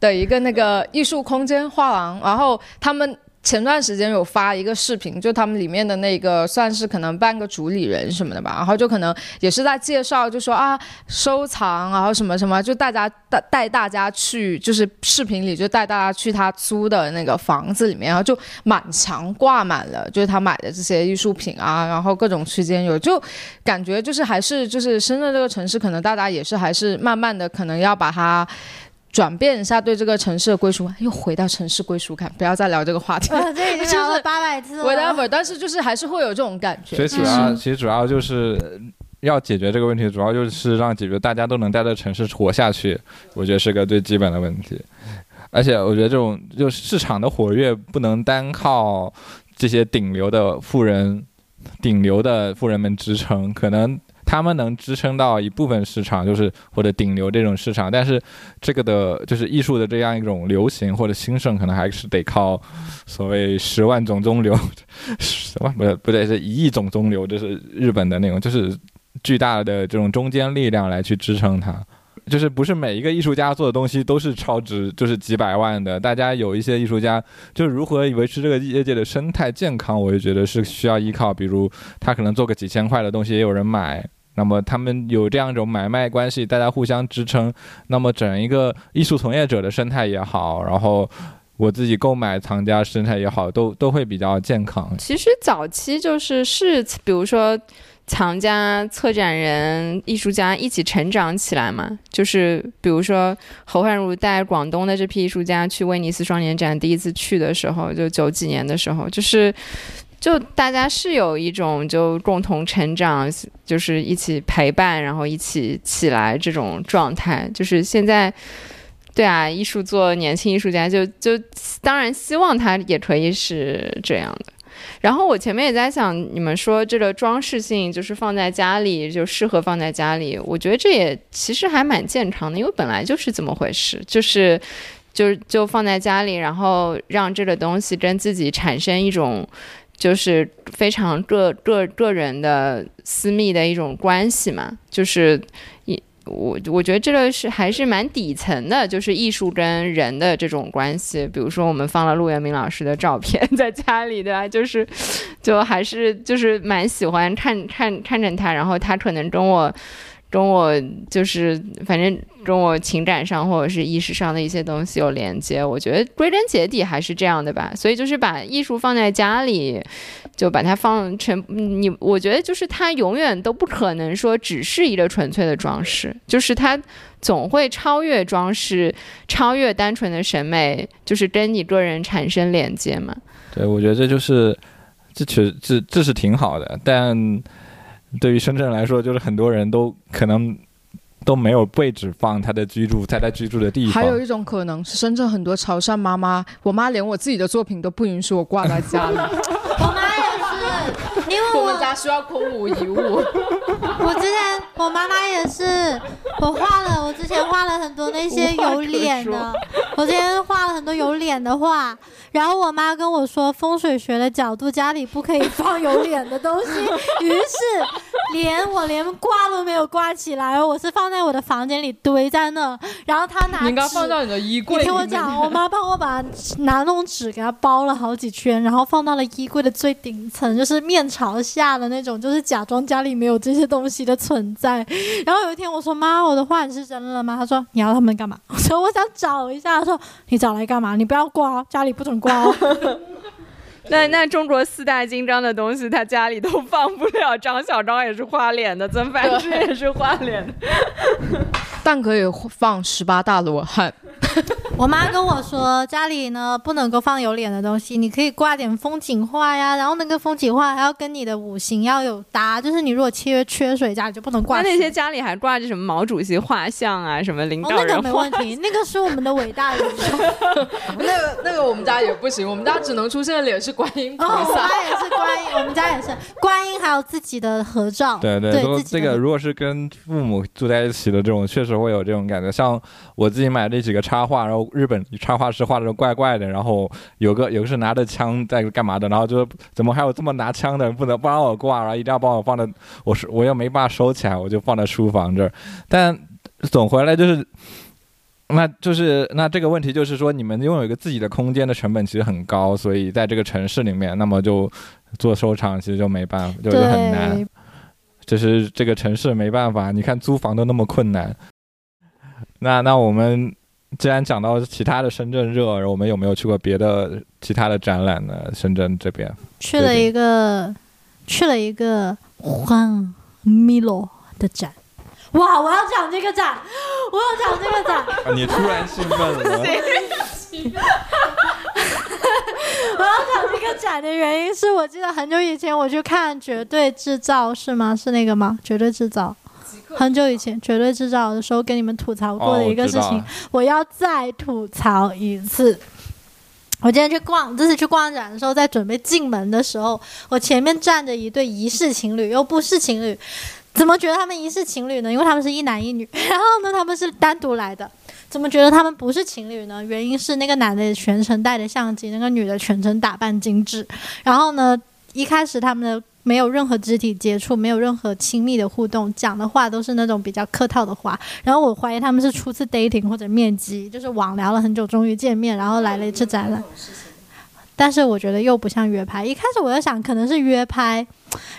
的一个那个艺术空间画廊，然后他们。前段时间有发一个视频，就他们里面的那个算是可能半个主理人什么的吧，然后就可能也是在介绍，就说啊收藏，然后什么什么，就大家带带大家去，就是视频里就带大家去他租的那个房子里面，然后就满墙挂满了，就是他买的这些艺术品啊，然后各种区间有，就感觉就是还是就是深圳这个城市，可能大家也是还是慢慢的可能要把它。转变一下对这个城市的归属感，又回到城市归属感，不要再聊这个话题了。呃这 已经聊了八百次了。whatever，但是就是还是会有这种感觉。所以主要其实主要就是要解决这个问题，主要就是让解决大家都能在这城市活下去，我觉得是个最基本的问题。而且我觉得这种就市场的活跃不能单靠这些顶流的富人、顶流的富人们支撑，可能。他们能支撑到一部分市场，就是或者顶流这种市场，但是这个的，就是艺术的这样一种流行或者兴盛，可能还是得靠所谓十万种中流，什么不是不对，是一亿种中流，就是日本的那种，就是巨大的这种中间力量来去支撑它。就是不是每一个艺术家做的东西都是超值，就是几百万的。大家有一些艺术家，就是如何维持这个业界的生态健康，我就觉得是需要依靠，比如他可能做个几千块的东西也有人买。那么他们有这样一种买卖关系，大家互相支撑，那么整一个艺术从业者的生态也好，然后我自己购买藏家生态也好，都都会比较健康。其实早期就是是，比如说藏家、策展人、艺术家一起成长起来嘛。就是比如说侯汉儒带广东的这批艺术家去威尼斯双年展，第一次去的时候，就九几年的时候，就是。就大家是有一种就共同成长，就是一起陪伴，然后一起起来这种状态。就是现在，对啊，艺术做年轻艺术家就就当然希望他也可以是这样的。然后我前面也在想，你们说这个装饰性就是放在家里就适合放在家里，我觉得这也其实还蛮健康的，因为本来就是这么回事，就是就就放在家里，然后让这个东西跟自己产生一种。就是非常个个个人的私密的一种关系嘛，就是一我我觉得这个是还是蛮底层的，就是艺术跟人的这种关系。比如说我们放了陆元明老师的照片 在家里，对吧？就是就还是就是蛮喜欢看看看着他，然后他可能跟我。跟我就是反正跟我情感上或者是意识上的一些东西有连接，我觉得归根结底还是这样的吧。所以就是把艺术放在家里，就把它放成你，我觉得就是它永远都不可能说只是一个纯粹的装饰，就是它总会超越装饰，超越单纯的审美，就是跟你个人产生连接嘛。对，我觉得这就是这其实这这是挺好的，但。对于深圳来说，就是很多人都可能都没有位置放他的居住，在他居住的地方。还有一种可能是，深圳很多潮汕妈妈，我妈连我自己的作品都不允许我挂在家里。我妈因为我们家需要空无一物。我之前我妈妈也是，我画了，我之前画了很多那些有脸的，我之前画了很多有脸的画。然后我妈跟我说，风水学的角度，家里不可以放有脸的东西。于是，连我连挂都没有挂起来，我是放在我的房间里堆在那。然后她拿你应该放到你的衣柜。你听我讲，我妈帮我把拿那种纸给它包了好几圈，然后放到了衣柜的最顶层，就是面朝下的那种，就是假装家里没有这些东西的存在。然后有一天我说：“妈，我的画你是扔了吗？”她说：“你要他们干嘛？” 我说：“我想找一下。”她说：“你找来干嘛？你不要挂，家里不准。”挂那那中国四大金刚的东西，他家里都放不了。张小刚也是花脸的，曾梵志也是花脸的。但可以放十八大罗汉。我妈跟我说，家里呢不能够放有脸的东西，你可以挂点风景画呀，然后那个风景画还要跟你的五行要有搭，就是你如果缺缺水，家里就不能挂。那那些家里还挂着什么毛主席画像啊，什么领哦，那个导人没问题，那个是我们的伟大领袖。那个那个我们家也不行，我们家只能出现的脸是观音菩萨哦，我萨。妈也是观音，我们家也是观音，还有自己的合照。对对，对说自己这个如果是跟父母住在一起的这种，确实会有这种感觉。像我自己买的几个插画，然后日本插画师画的怪怪的，然后有个有个是拿着枪在干嘛的，然后就怎么还有这么拿枪的人，不能不让我挂，然后一定要帮我放在，我是我又没办法收起来，我就放在书房这儿。但总回来就是。那就是那这个问题就是说，你们拥有一个自己的空间的成本其实很高，所以在这个城市里面，那么就做收藏其实就没办法，就就很难。就是这个城市没办法，你看租房都那么困难。那那我们既然讲到其他的深圳热，我们有没有去过别的其他的展览呢？深圳这边去了一个去了一个黄米罗的展。哇！我要讲这个展，我要讲这个展。啊，你突然兴奋了，我要讲这个展的原因是我记得很久以前我去看《绝对制造》，是吗？是那个吗？《绝对制造》。很久以前《绝对制造》的时候跟你们吐槽过的一个事情，哦我要再吐槽一次。我今天去逛，这次去逛展的时候，在准备进门的时候，我前面站着一对疑似情侣，又不是情侣。怎么觉得他们疑似情侣呢？因为他们是一男一女，然后呢，他们是单独来的。怎么觉得他们不是情侣呢？原因是那个男的全程带着相机，那个女的全程打扮精致。然后呢，一开始他们的没有任何肢体接触，没有任何亲密的互动，讲的话都是那种比较客套的话。然后我怀疑他们是初次 dating 或者面基，就是网聊了很久，终于见面，然后来了一次展览。但是我觉得又不像约拍。一开始我在想可能是约拍，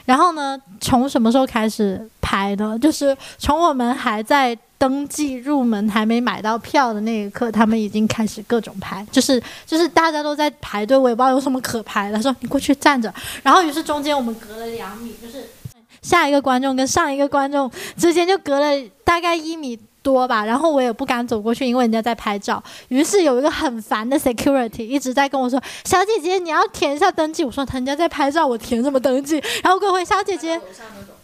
然后呢，从什么时候开始拍的？就是从我们还在登记入门还没买到票的那一刻，他们已经开始各种拍，就是就是大家都在排队，我也不知道有什么可拍的。他说你过去站着，然后于是中间我们隔了两米，就是下一个观众跟上一个观众之间就隔了大概一米。多吧，然后我也不敢走过去，因为人家在拍照。于是有一个很烦的 security 一直在跟我说：“小姐姐，你要填一下登记。”我说：“人家在拍照，我填什么登记？”然后各位：“小姐姐。”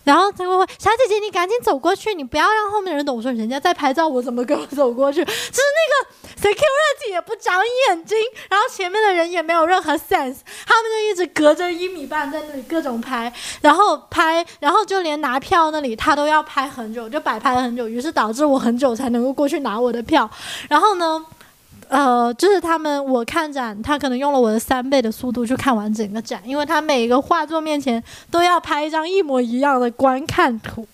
然后他会会小姐姐，你赶紧走过去，你不要让后面的人懂。我说人家在拍照，我怎么跟我走过去？就是那个 security 也不长眼睛，然后前面的人也没有任何 sense，他们就一直隔着一米半在那里各种拍，然后拍，然后就连拿票那里他都要拍很久，就摆拍了很久，于是导致我很久才能够过去拿我的票。然后呢？呃，就是他们，我看展，他可能用了我的三倍的速度去看完整个展，因为他每一个画作面前都要拍一张一模一样的观看图，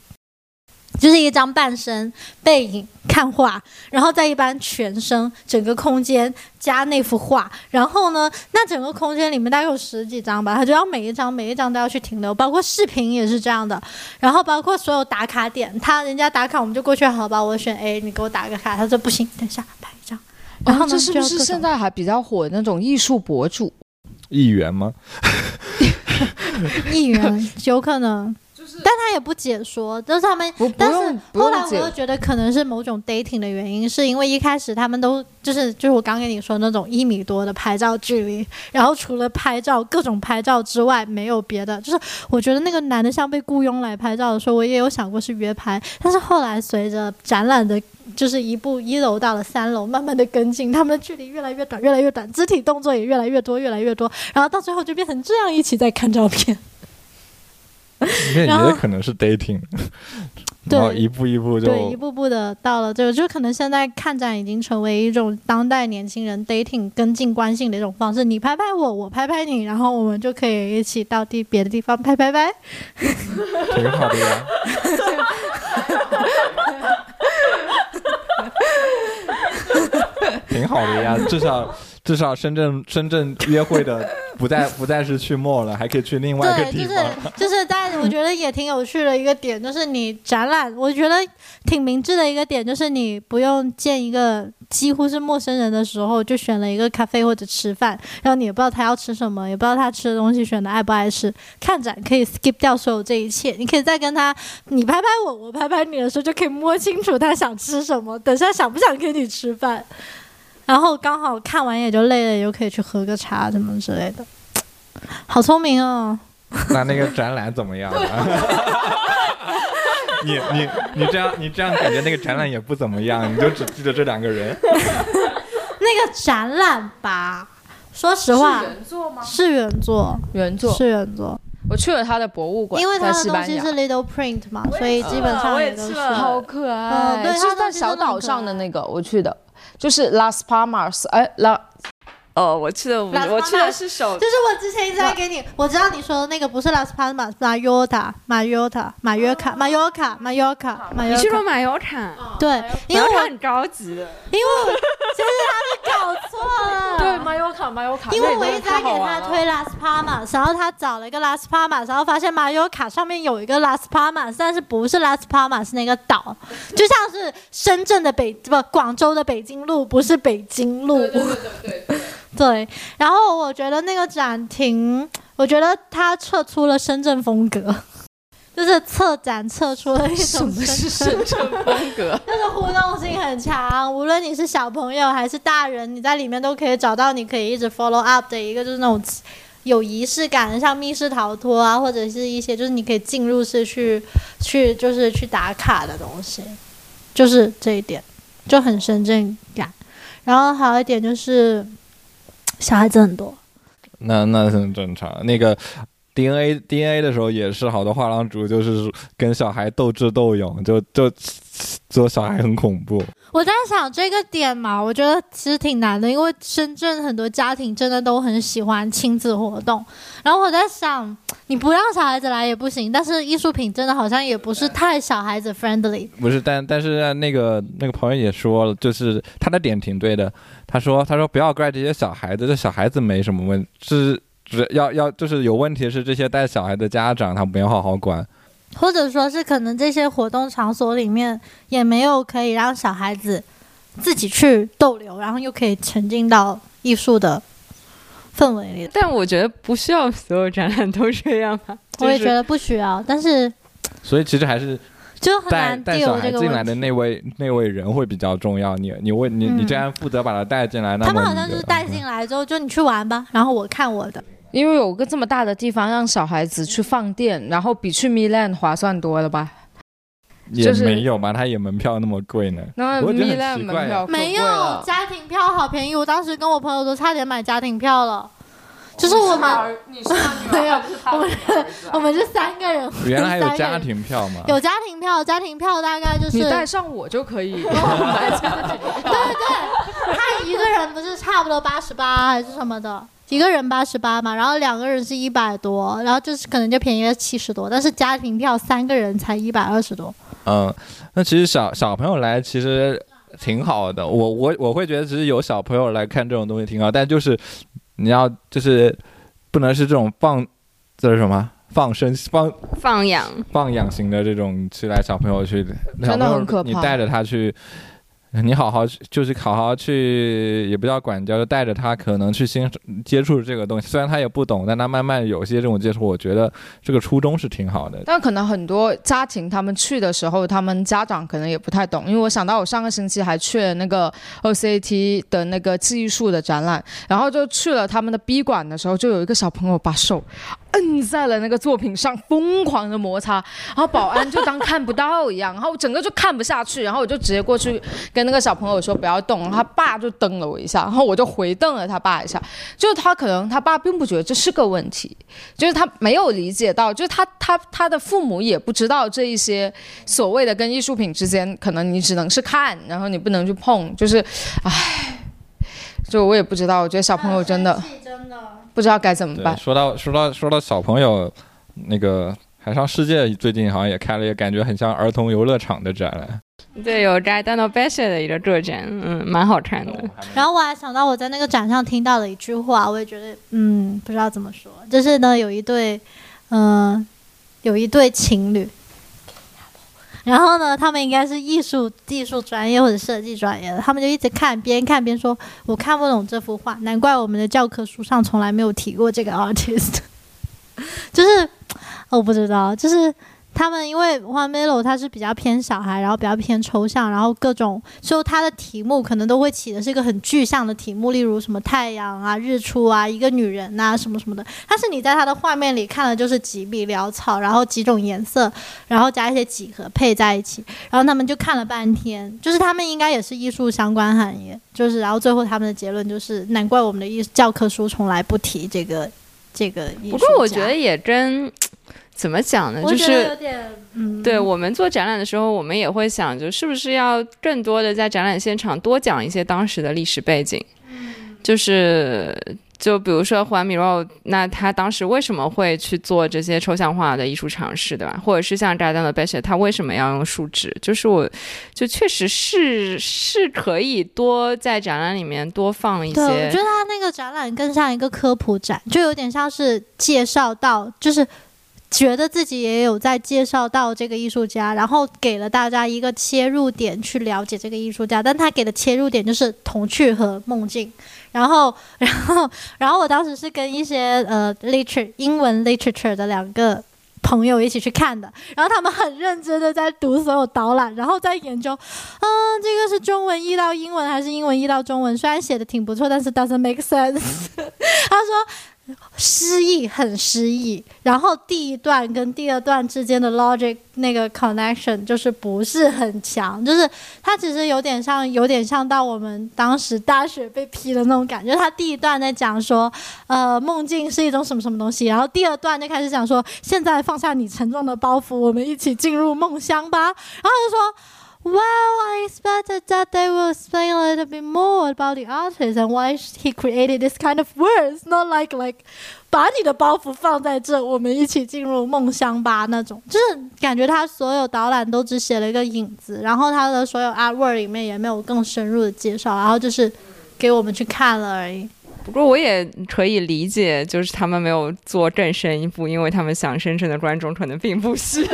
就是一张半身、背影、看画，然后再一般全身整个空间加那幅画，然后呢，那整个空间里面大概有十几张吧，他就要每一张每一张都要去停留，包括视频也是这样的，然后包括所有打卡点，他人家打卡我们就过去，好吧，我选 A，你给我打个卡，他说不行，等一下拍。然后这是不是现在还比较火的那种艺术博主？议员吗？议员有可能，但他也不解说，就是他们不不但是后来我又觉得可能是某种 dating 的原因，是因为一开始他们都就是就是我刚跟你说那种一米多的拍照距离，然后除了拍照各种拍照之外没有别的，就是我觉得那个男的像被雇佣来拍照的时候，我也有想过是约拍，但是后来随着展览的。就是一步一楼到了三楼，慢慢的跟进，他们的距离越来越短，越来越短，肢体动作也越来越多，越来越多，然后到最后就变成这样一起在看照片。那然后也可能是 dating，对 然后一步一步就对，一步步的到了这个，就可能现在看展已经成为一种当代年轻人 dating 跟进关系的一种方式。你拍拍我，我拍拍你，然后我们就可以一起到地别的地方拍拍拍。挺好的呀。挺好的呀，至少至少深圳深圳约会的不再不再是去 mall 了，还可以去另外一个对，就是地方。就是在我觉得也挺有趣的一个点，就是你展览，我觉得挺明智的一个点，就是你不用见一个几乎是陌生人的时候，就选了一个咖啡或者吃饭，然后你也不知道他要吃什么，也不知道他吃的东西选的爱不爱吃。看展可以 skip 掉所有这一切，你可以再跟他你拍拍我，我拍拍你的时候，就可以摸清楚他想吃什么，等下想不想跟你吃饭。然后刚好看完也就累了，又可以去喝个茶什么之类的，好聪明哦！那那个展览怎么样啊？你你你这样你这样感觉那个展览也不怎么样，你就只记得这两个人。那个展览吧，说实话原作吗？是原作，原作，是原作，我去了他的博物馆，因为它在西班牙的东西是 Little Print 嘛，所以基本上我也也都是。去了好可嗯爱，对就是在小岛上的那个我去的，就是 Las Palmas，哎，La 哦，我去的，Las 我去的是首就是我之前一直在给你，我知道你说的那个不是 Las Palmas，马约塔、马约塔、马约卡、马约卡、马约卡、马约卡。你去了马约卡，对，因为我马尤卡很高级的，因为我其实他是搞错了。对，马约卡，马约卡，因为我一直在给他推 Las Palmas，然后他找了一个 Las Palmas，然后发现马约卡上面有一个 Las Palmas，但是不是 Las Palmas 那个岛，就像是深圳的北不广州的北京路，不是北京路。对对对对对，然后我觉得那个展厅，我觉得它测出了深圳风格，就是策展测出了一什种么是深深圳风格？就是互动性很强，无论你是小朋友还是大人，你在里面都可以找到你可以一直 follow up 的一个就是那种有仪式感的，像密室逃脱啊，或者是一些就是你可以进入式去去就是去打卡的东西，就是这一点就很深圳感。然后还有一点就是小孩子很多，那那很正常。那个 DNA DNA 的时候也是好多画廊主就是跟小孩斗智斗勇，就就做小孩很恐怖。我在想这个点嘛，我觉得其实挺难的，因为深圳很多家庭真的都很喜欢亲子活动。然后我在想，你不让小孩子来也不行，但是艺术品真的好像也不是太小孩子 friendly。不是，但但是那个那个朋友也说了，就是他的点挺对的。他说他说不要怪这些小孩子，这小孩子没什么问题，是只要要就是有问题是这些带小孩的家长他没有好好管。或者说是可能这些活动场所里面也没有可以让小孩子自己去逗留，然后又可以沉浸到艺术的氛围里。但我觉得不需要所有展览都这样吧。得 我也觉得不需要，但是所以其实还是就很带难带小 deal 孩进来。的那位那位人会比较重要。你你为你你嗯这样负责把他带进来，那他们好像就是带进来之后，就你去玩吧，然后我看我的。因为有个这么大的地方让小孩子去放电，然后比去 Milan 划算多了吧？也没有嘛，他也门票那么贵呢。那我觉得很 Milan 奇怪门票没有家庭票好便宜，我当时跟我朋友都差点买家庭票了。就是我们，你是没有，我们我们是三个人，原来还有家庭票吗？有家庭票，家庭票大概就是你带上我就可以买家庭票。他一个人不是差不多八十八还是什么的，一个人八十八嘛，然后两个人是一百多，然后就是可能就便宜了七十多，但是家庭票三个人才一百二十多。嗯，那其实小小朋友来其实挺好的。我我我会觉得，其实有小朋友来看这种东西挺好，但就是你要就是不能是这种放这是什么放生放放养，放养型的这种去来小朋友去，小真的朋友很可怕你带着他去。你好好就是好好去，也不叫管教，就带着他可能去欣接触这个东西。虽然他也不懂，但他慢慢有些这种接触，我觉得这个初衷是挺好的。但可能很多家庭他们去的时候，他们家长可能也不太懂，因为我想到我上个星期还去了那个 OCAT 的那个技术的展览，然后就去了他们的 B 馆的时候，就有一个小朋友把手摁在了那个作品上，疯狂的摩擦，然后保安就当看不到一样，然后整个就看不下去，然后我就直接过去跟那个小朋友说不要动，然后他爸就瞪了我一下，然后我就回瞪了他爸一下，就是他可能他爸并不觉得这是个问题，就是他没有理解到，就是他他他的父母也不知道这一些所谓的跟艺术品之间，可能你只能是看，然后你不能去碰，就是，唉，就我也不知道，我觉得小朋友真的真的。不知道该怎么，办。说到说到说到小朋友，那个海上世界最近好像也开了一个感觉很像儿童游乐场的展览。对，有扎丹诺贝谢的一个个展，嗯，蛮好看的。然后我还想到我在那个展上听到了一句话，我也觉得，嗯，不知道怎么说，就是呢，有一对，嗯、有一对情侣，然后呢，他们应该是艺术技术专业或者设计专业的，他们就一直看，边看边说，我看不懂这幅画，难怪我们的教科书上从来没有提过这个 artist，就是我不知道，就是。他们因为画 Melo 他是比较偏小孩，然后比较偏抽象，然后各种就他的题目可能都会起的是一个很具象的题目，例如什么太阳啊、日出啊、一个女人呐、什么什么的。但是你在他的画面里看的就是几笔潦草，然后几种颜色，然后加一些几何配在一起，然后他们就看了半天，就是他们应该也是艺术相关行业，就是然后最后他们的结论就是，难怪我们的艺术教科书从来不提这个这个。不过我觉得也真 怎么讲呢，就是。嗯，对我们做展览的时候，我们也会想，就是不是要更多的在展览现场多讲一些当时的历史背景，就是就比如说环米洛，那他当时为什么会去做这些抽象化的艺术尝试，对吧？或者是像扎丹的贝谢，他为什么要用树脂？就是我就确实是是可以多在展览里面多放一对，我觉得他那个展览更像一个科普展，就有点像是介绍到，就是觉得自己也有在介绍到这个艺术家，然后给了大家一个切入点去了解这个艺术家，但他给的切入点就是童趣和梦境。然后，然后，然后我当时是跟一些呃 literature 英文 literature 的两个朋友一起去看的，然后他们很认真的在读所有导览，然后在研究，嗯，这个是中文译到英文还是英文译到中文？虽然写的挺不错，但是 doesn't make sense。他说失意很失意，然后第一段跟第二段之间的 logic 那个 connection 就是不是很强，就是它其实有点像，有点像到我们当时大学被批的那种感觉。他第一段在讲说，呃，梦境是一种什么什么东西，然后第二段就开始讲说，现在放下你沉重的包袱，我们一起进入梦乡吧。然后就说。Well, I expected that they will explain a little bit more about the artist and why he created this kind of words, not like like 把你的包袱放在这，我们一起进入梦乡吧那种。就是感觉他所有导览都只写了一个影子，然后他的所有 artwork 里面也没有更深入的介绍，然后就是给我们去看了而已。不过我也可以理解，就是他们没有做更深一步，因为他们想深圳的观众可能并不需要。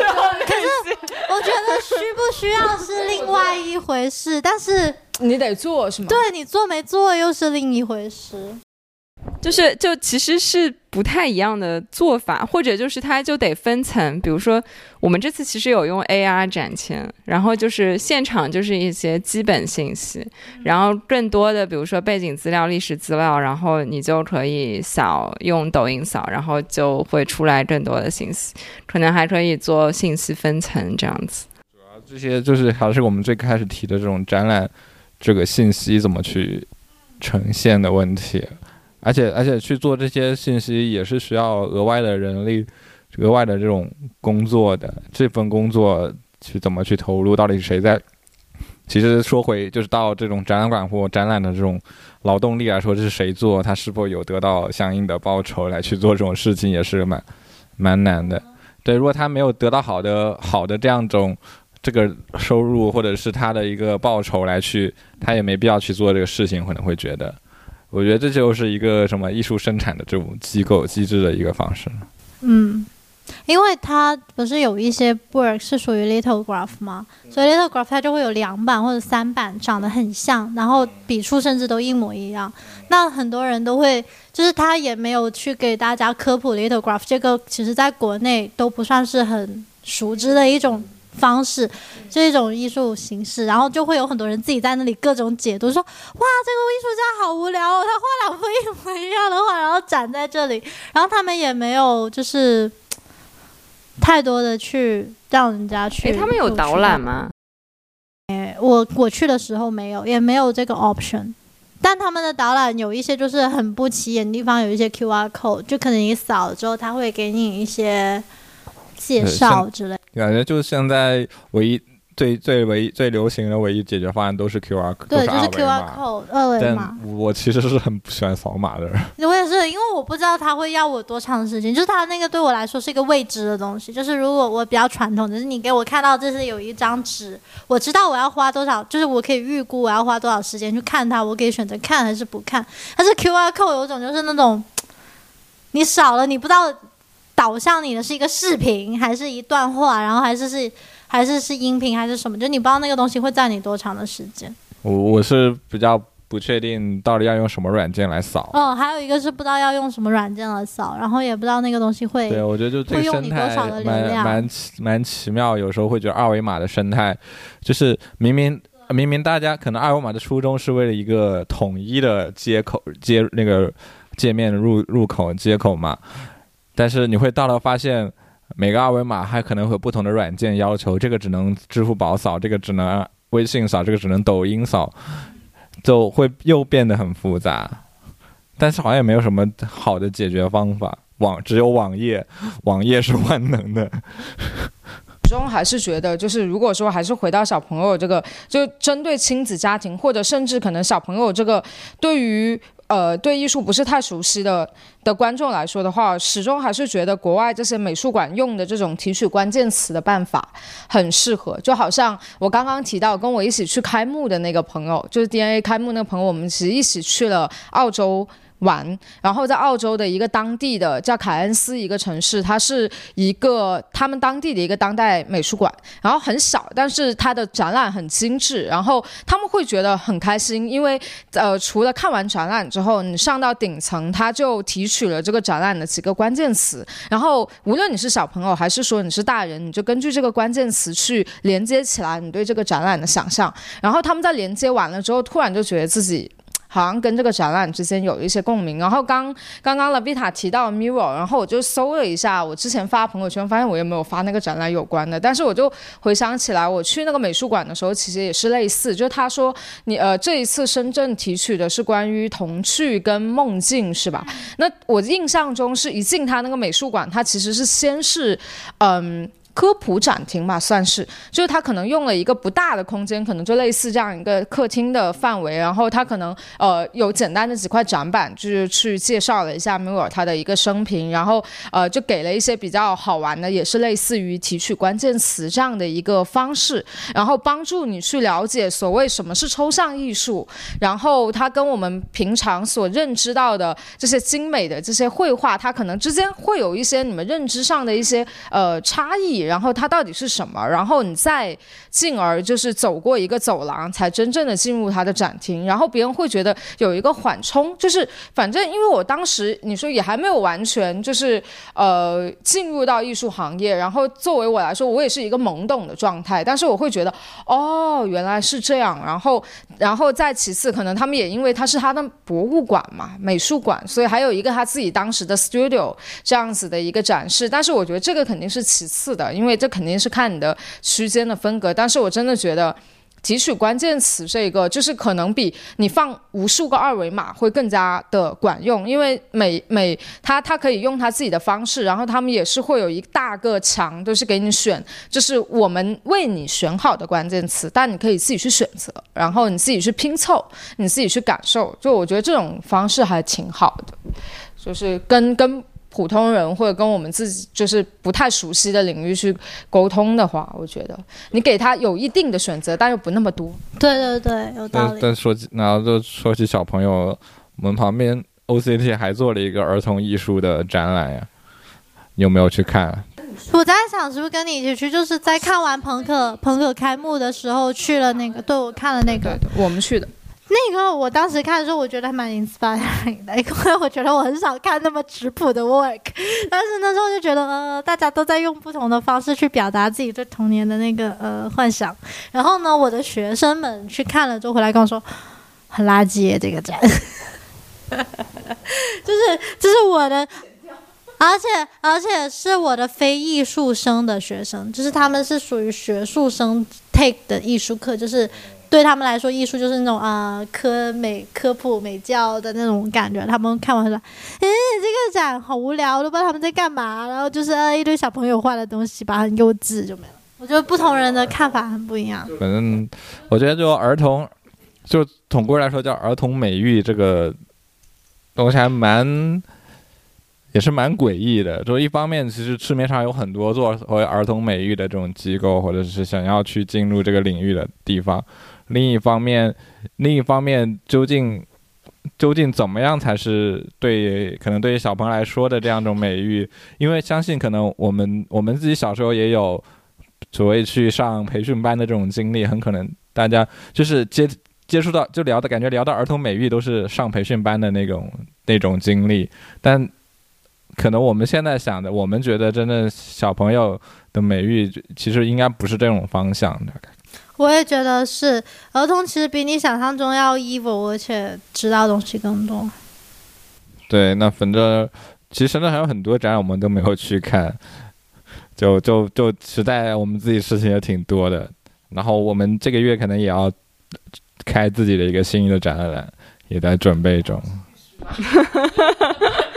我觉得需不需要是另外一回事，但是你得做是吗？对你做没做又是另一回事。就是就其实是不太一样的做法，或者就是它就得分层，比如说我们这次其实有用 AR 展签，然后就是现场就是一些基本信息，然后更多的比如说背景资料、历史资料，然后你就可以扫用抖音扫，然后就会出来更多的信息，可能还可以做信息分层这样子。主要这些就是还是我们最开始提的这种展览这个信息怎么去呈现的问题，而且而且去做这些信息也是需要额外的人力、额外的这种工作的。这份工作去怎么去投入，到底是谁在？其实说回就是到这种展览馆或展览的这种劳动力来说，这是谁做，他是否有得到相应的报酬来去做这种事情，也是蛮蛮难的。对，如果他没有得到好的好的这样种这个收入或者是他的一个报酬来去，他也没必要去做这个事情，可能会觉得，我觉得这就是一个什么艺术生产的这种机构机制的一个方式。嗯，因为它不是有一些 work 是属于 lithograph 吗？所以 lithograph 它就会有两版或者三版长得很像，然后笔触甚至都一模一样。那很多人都会，就是他也没有去给大家科普 lithograph 这个，其实在国内都不算是很熟知的一种。方式，这种艺术形式，然后就会有很多人自己在那里各种解读，说哇，这个艺术家好无聊哦，他画两幅一模一样的画，然后展在这里，然后他们也没有就是太多的去让人家去。诶，他们有导览？吗？我我去的时候没有，也没有这个 option。但他们的导览有一些就是很不起眼的地方，有一些 QR code，就可能你扫了之后，他会给你一些介绍之类。感觉就是现在唯一最最唯一最流行的唯一解决方案都是 QR，对，都就是 QR。code 二维码但。我其实是很不喜欢扫码的人。我也是，因为我不知道他会要我多长时间，就是他那个对我来说是一个未知的东西。就是如果我比较传统，就是你给我看到这是有一张纸，我知道我要花多少，就是我可以预估我要花多少时间去看它，我可以选择看还是不看。但是 QR code 有种就是那种，你少了你不知道导向你的是一个视频还是一段话，然后还是是还是是音频还是什么，就你不知道那个东西会占你多长的时间。我我是比较不确定到底要用什么软件来扫。哦，还有一个是不知道要用什么软件来扫，然后也不知道那个东西会。对，我觉得就这个生态蛮量蛮奇蛮奇妙，有时候会觉得二维码的生态，就是明明明明大家可能二维码的初衷是为了一个统一的接口接那个界面入入口接口嘛，但是你会到了发现。每个二维码还可能会有不同的软件要求，这个只能支付宝扫，这个只能微信扫，这个只能抖音扫，就会又变得很复杂。但是好像也没有什么好的解决方法，网只有网页，网页是万能的。始终还是觉得，就是如果说还是回到小朋友这个，就针对亲子家庭，或者甚至可能小朋友这个对于呃对艺术不是太熟悉的的观众来说的话，始终还是觉得国外这些美术馆用的这种提取关键词的办法很适合。就好像我刚刚提到跟我一起去开幕的那个朋友，就是 DNA 开幕那个朋友，我们其实一起去了澳洲。玩，然后在澳洲的一个当地的叫凯恩斯一个城市，它是一个他们当地的一个当代美术馆，然后很小，但是它的展览很精致，然后他们会觉得很开心，因为呃除了看完展览之后，你上到顶层，他就提取了这个展览的几个关键词，然后无论你是小朋友还是说你是大人，你就根据这个关键词去连接起来你对这个展览的想象，然后他们在连接完了之后，突然就觉得自己。好像跟这个展览之间有一些共鸣。然后刚刚刚 Lavita 提到 Mirror，然后我就搜了一下，我之前发朋友圈，发现我也没有发那个展览有关的。但是我就回想起来，我去那个美术馆的时候，其实也是类似，就是他说你呃这一次深圳提取的是关于童趣跟梦境是吧？那我印象中是一进他那个美术馆，他其实是先是嗯。科普展厅吧，算是，就是他可能用了一个不大的空间，可能就类似这样一个客厅的范围，然后他可能呃有简单的几块展板，就是去介绍了一下米尔他的一个生平，然后呃就给了一些比较好玩的，也是类似于提取关键词这样的一个方式，然后帮助你去了解所谓什么是抽象艺术，然后它跟我们平常所认知到的这些精美的这些绘画，它可能之间会有一些你们认知上的一些呃差异，然后它到底是什么，然后你再进而就是走过一个走廊，才真正的进入它的展厅，然后别人会觉得有一个缓冲，就是反正因为我当时你说也还没有完全就是呃进入到艺术行业，然后作为我来说，我也是一个懵懂的状态，但是我会觉得哦原来是这样，然后然后再其次，可能他们也因为它是他的博物馆嘛，美术馆，所以还有一个他自己当时的 studio 这样子的一个展示。但是我觉得这个肯定是其次的，因为这肯定是看你的区间的风格。但是我真的觉得。提取关键词这个，就是可能比你放无数个二维码会更加的管用，因为每每他他可以用他自己的方式，然后他们也是会有一大个墙，都是给你选，就是我们为你选好的关键词，但你可以自己去选择，然后你自己去拼凑，你自己去感受。就我觉得这种方式还挺好的，就是跟跟。普通人或者跟我们自己就是不太熟悉的领域去沟通的话，我觉得你给他有一定的选择，但又不那么多。对对对，有道但理。但说起，然后就说起小朋友，我们旁边 OCT 还做了一个儿童艺术的展览呀，你有没有去看？我在想是不是跟你一起去，就是在看完朋克朋克开幕的时候去了那个，对我看了那个对，我们去的。那个，我当时看的时候，我觉得还蛮 inspiring 的，因为 我觉得我很少看那么质朴的 work，但是那时候就觉得，呃，大家都在用不同的方式去表达自己对童年的那个呃幻想。然后呢，我的学生们去看了之后回来跟我说，很垃圾这个展，就是就是我的。而且而且是我的非艺术生的学生，就是他们是属于学术生 take 的艺术课，就是对他们来说，艺术就是那种啊、科美科普美教的那种感觉。他们看完说：“诶，这个展好无聊，都不知道他们在干嘛。”然后就是呃一堆小朋友画的东西吧，很幼稚就没了。我觉得不同人的看法很不一样。反正我觉得就儿童，就统归来说叫儿童美育这个东西还蛮。也是蛮诡异的，就一方面，其实市面上有很多做为儿童美育的这种机构，或者是想要去进入这个领域的地方；另一方面，另一方面，究竟究竟怎么样才是对可能对于小朋友来说的这样一种美育？因为相信可能我们我们自己小时候也有所谓去上培训班的这种经历，很可能大家就是接接触到就聊的感觉聊到儿童美育都是上培训班的那种那种经历，但。可能我们现在想的，我们觉得真的小朋友的美育，其实应该不是这种方向的。我也觉得是，儿童其实比你想象中要 evil，而且知道东西更多。对，那反正其实呢还有很多展览我们都没有去看，就就就实在我们自己事情也挺多的。然后我们这个月可能也要开自己的一个新的展览，也在准备中。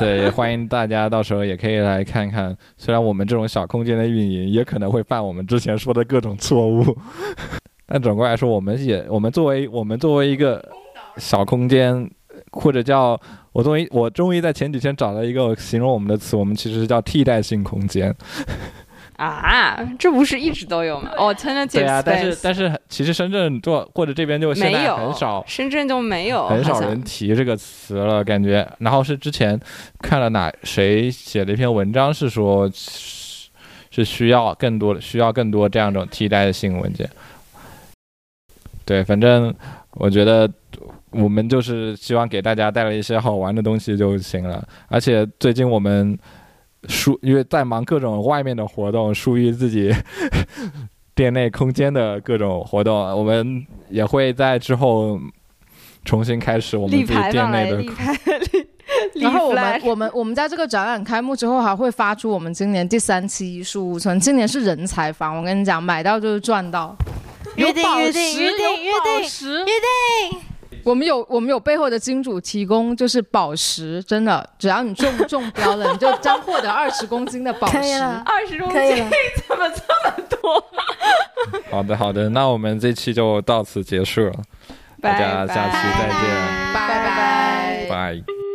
对，欢迎大家到时候也可以来看看。虽然我们这种小空间的运营也可能会犯我们之前说的各种错误，但总归来说，我们也我们作为我们作为一个小空间，或者叫我终于我终于在前几天找了一个形容我们的词，我们其实叫替代性空间。啊，这不是一直都有吗？Alternative 对啊，但是但是其实深圳做或者这边就现在很少，深圳就没有，很少人提这个词了，感觉。然后是之前看了哪谁写的一篇文章，是说是需要更多的需要更多这样一种替代性文件。对，反正我觉得我们就是希望给大家带来一些好玩的东西就行了。而且最近我们。疏，因为在忙各种外面的活动，疏于自己 店内空间的各种活动，我们也会在之后重新开始我们自己店内的。然后我们我们我们在这个展览开幕之后，还会发出我们今年第三期艺术村。今年是人才房，我跟你讲，买到就是赚到。约定约定约定约定约定。我们有我们有背后的金主提供，就是宝石，真的，只要你中中标了，你就将获得二十公斤的宝石。二十公斤怎么这么多？好的好的，那我们这期就到此结束了，大家下期再见，拜拜拜。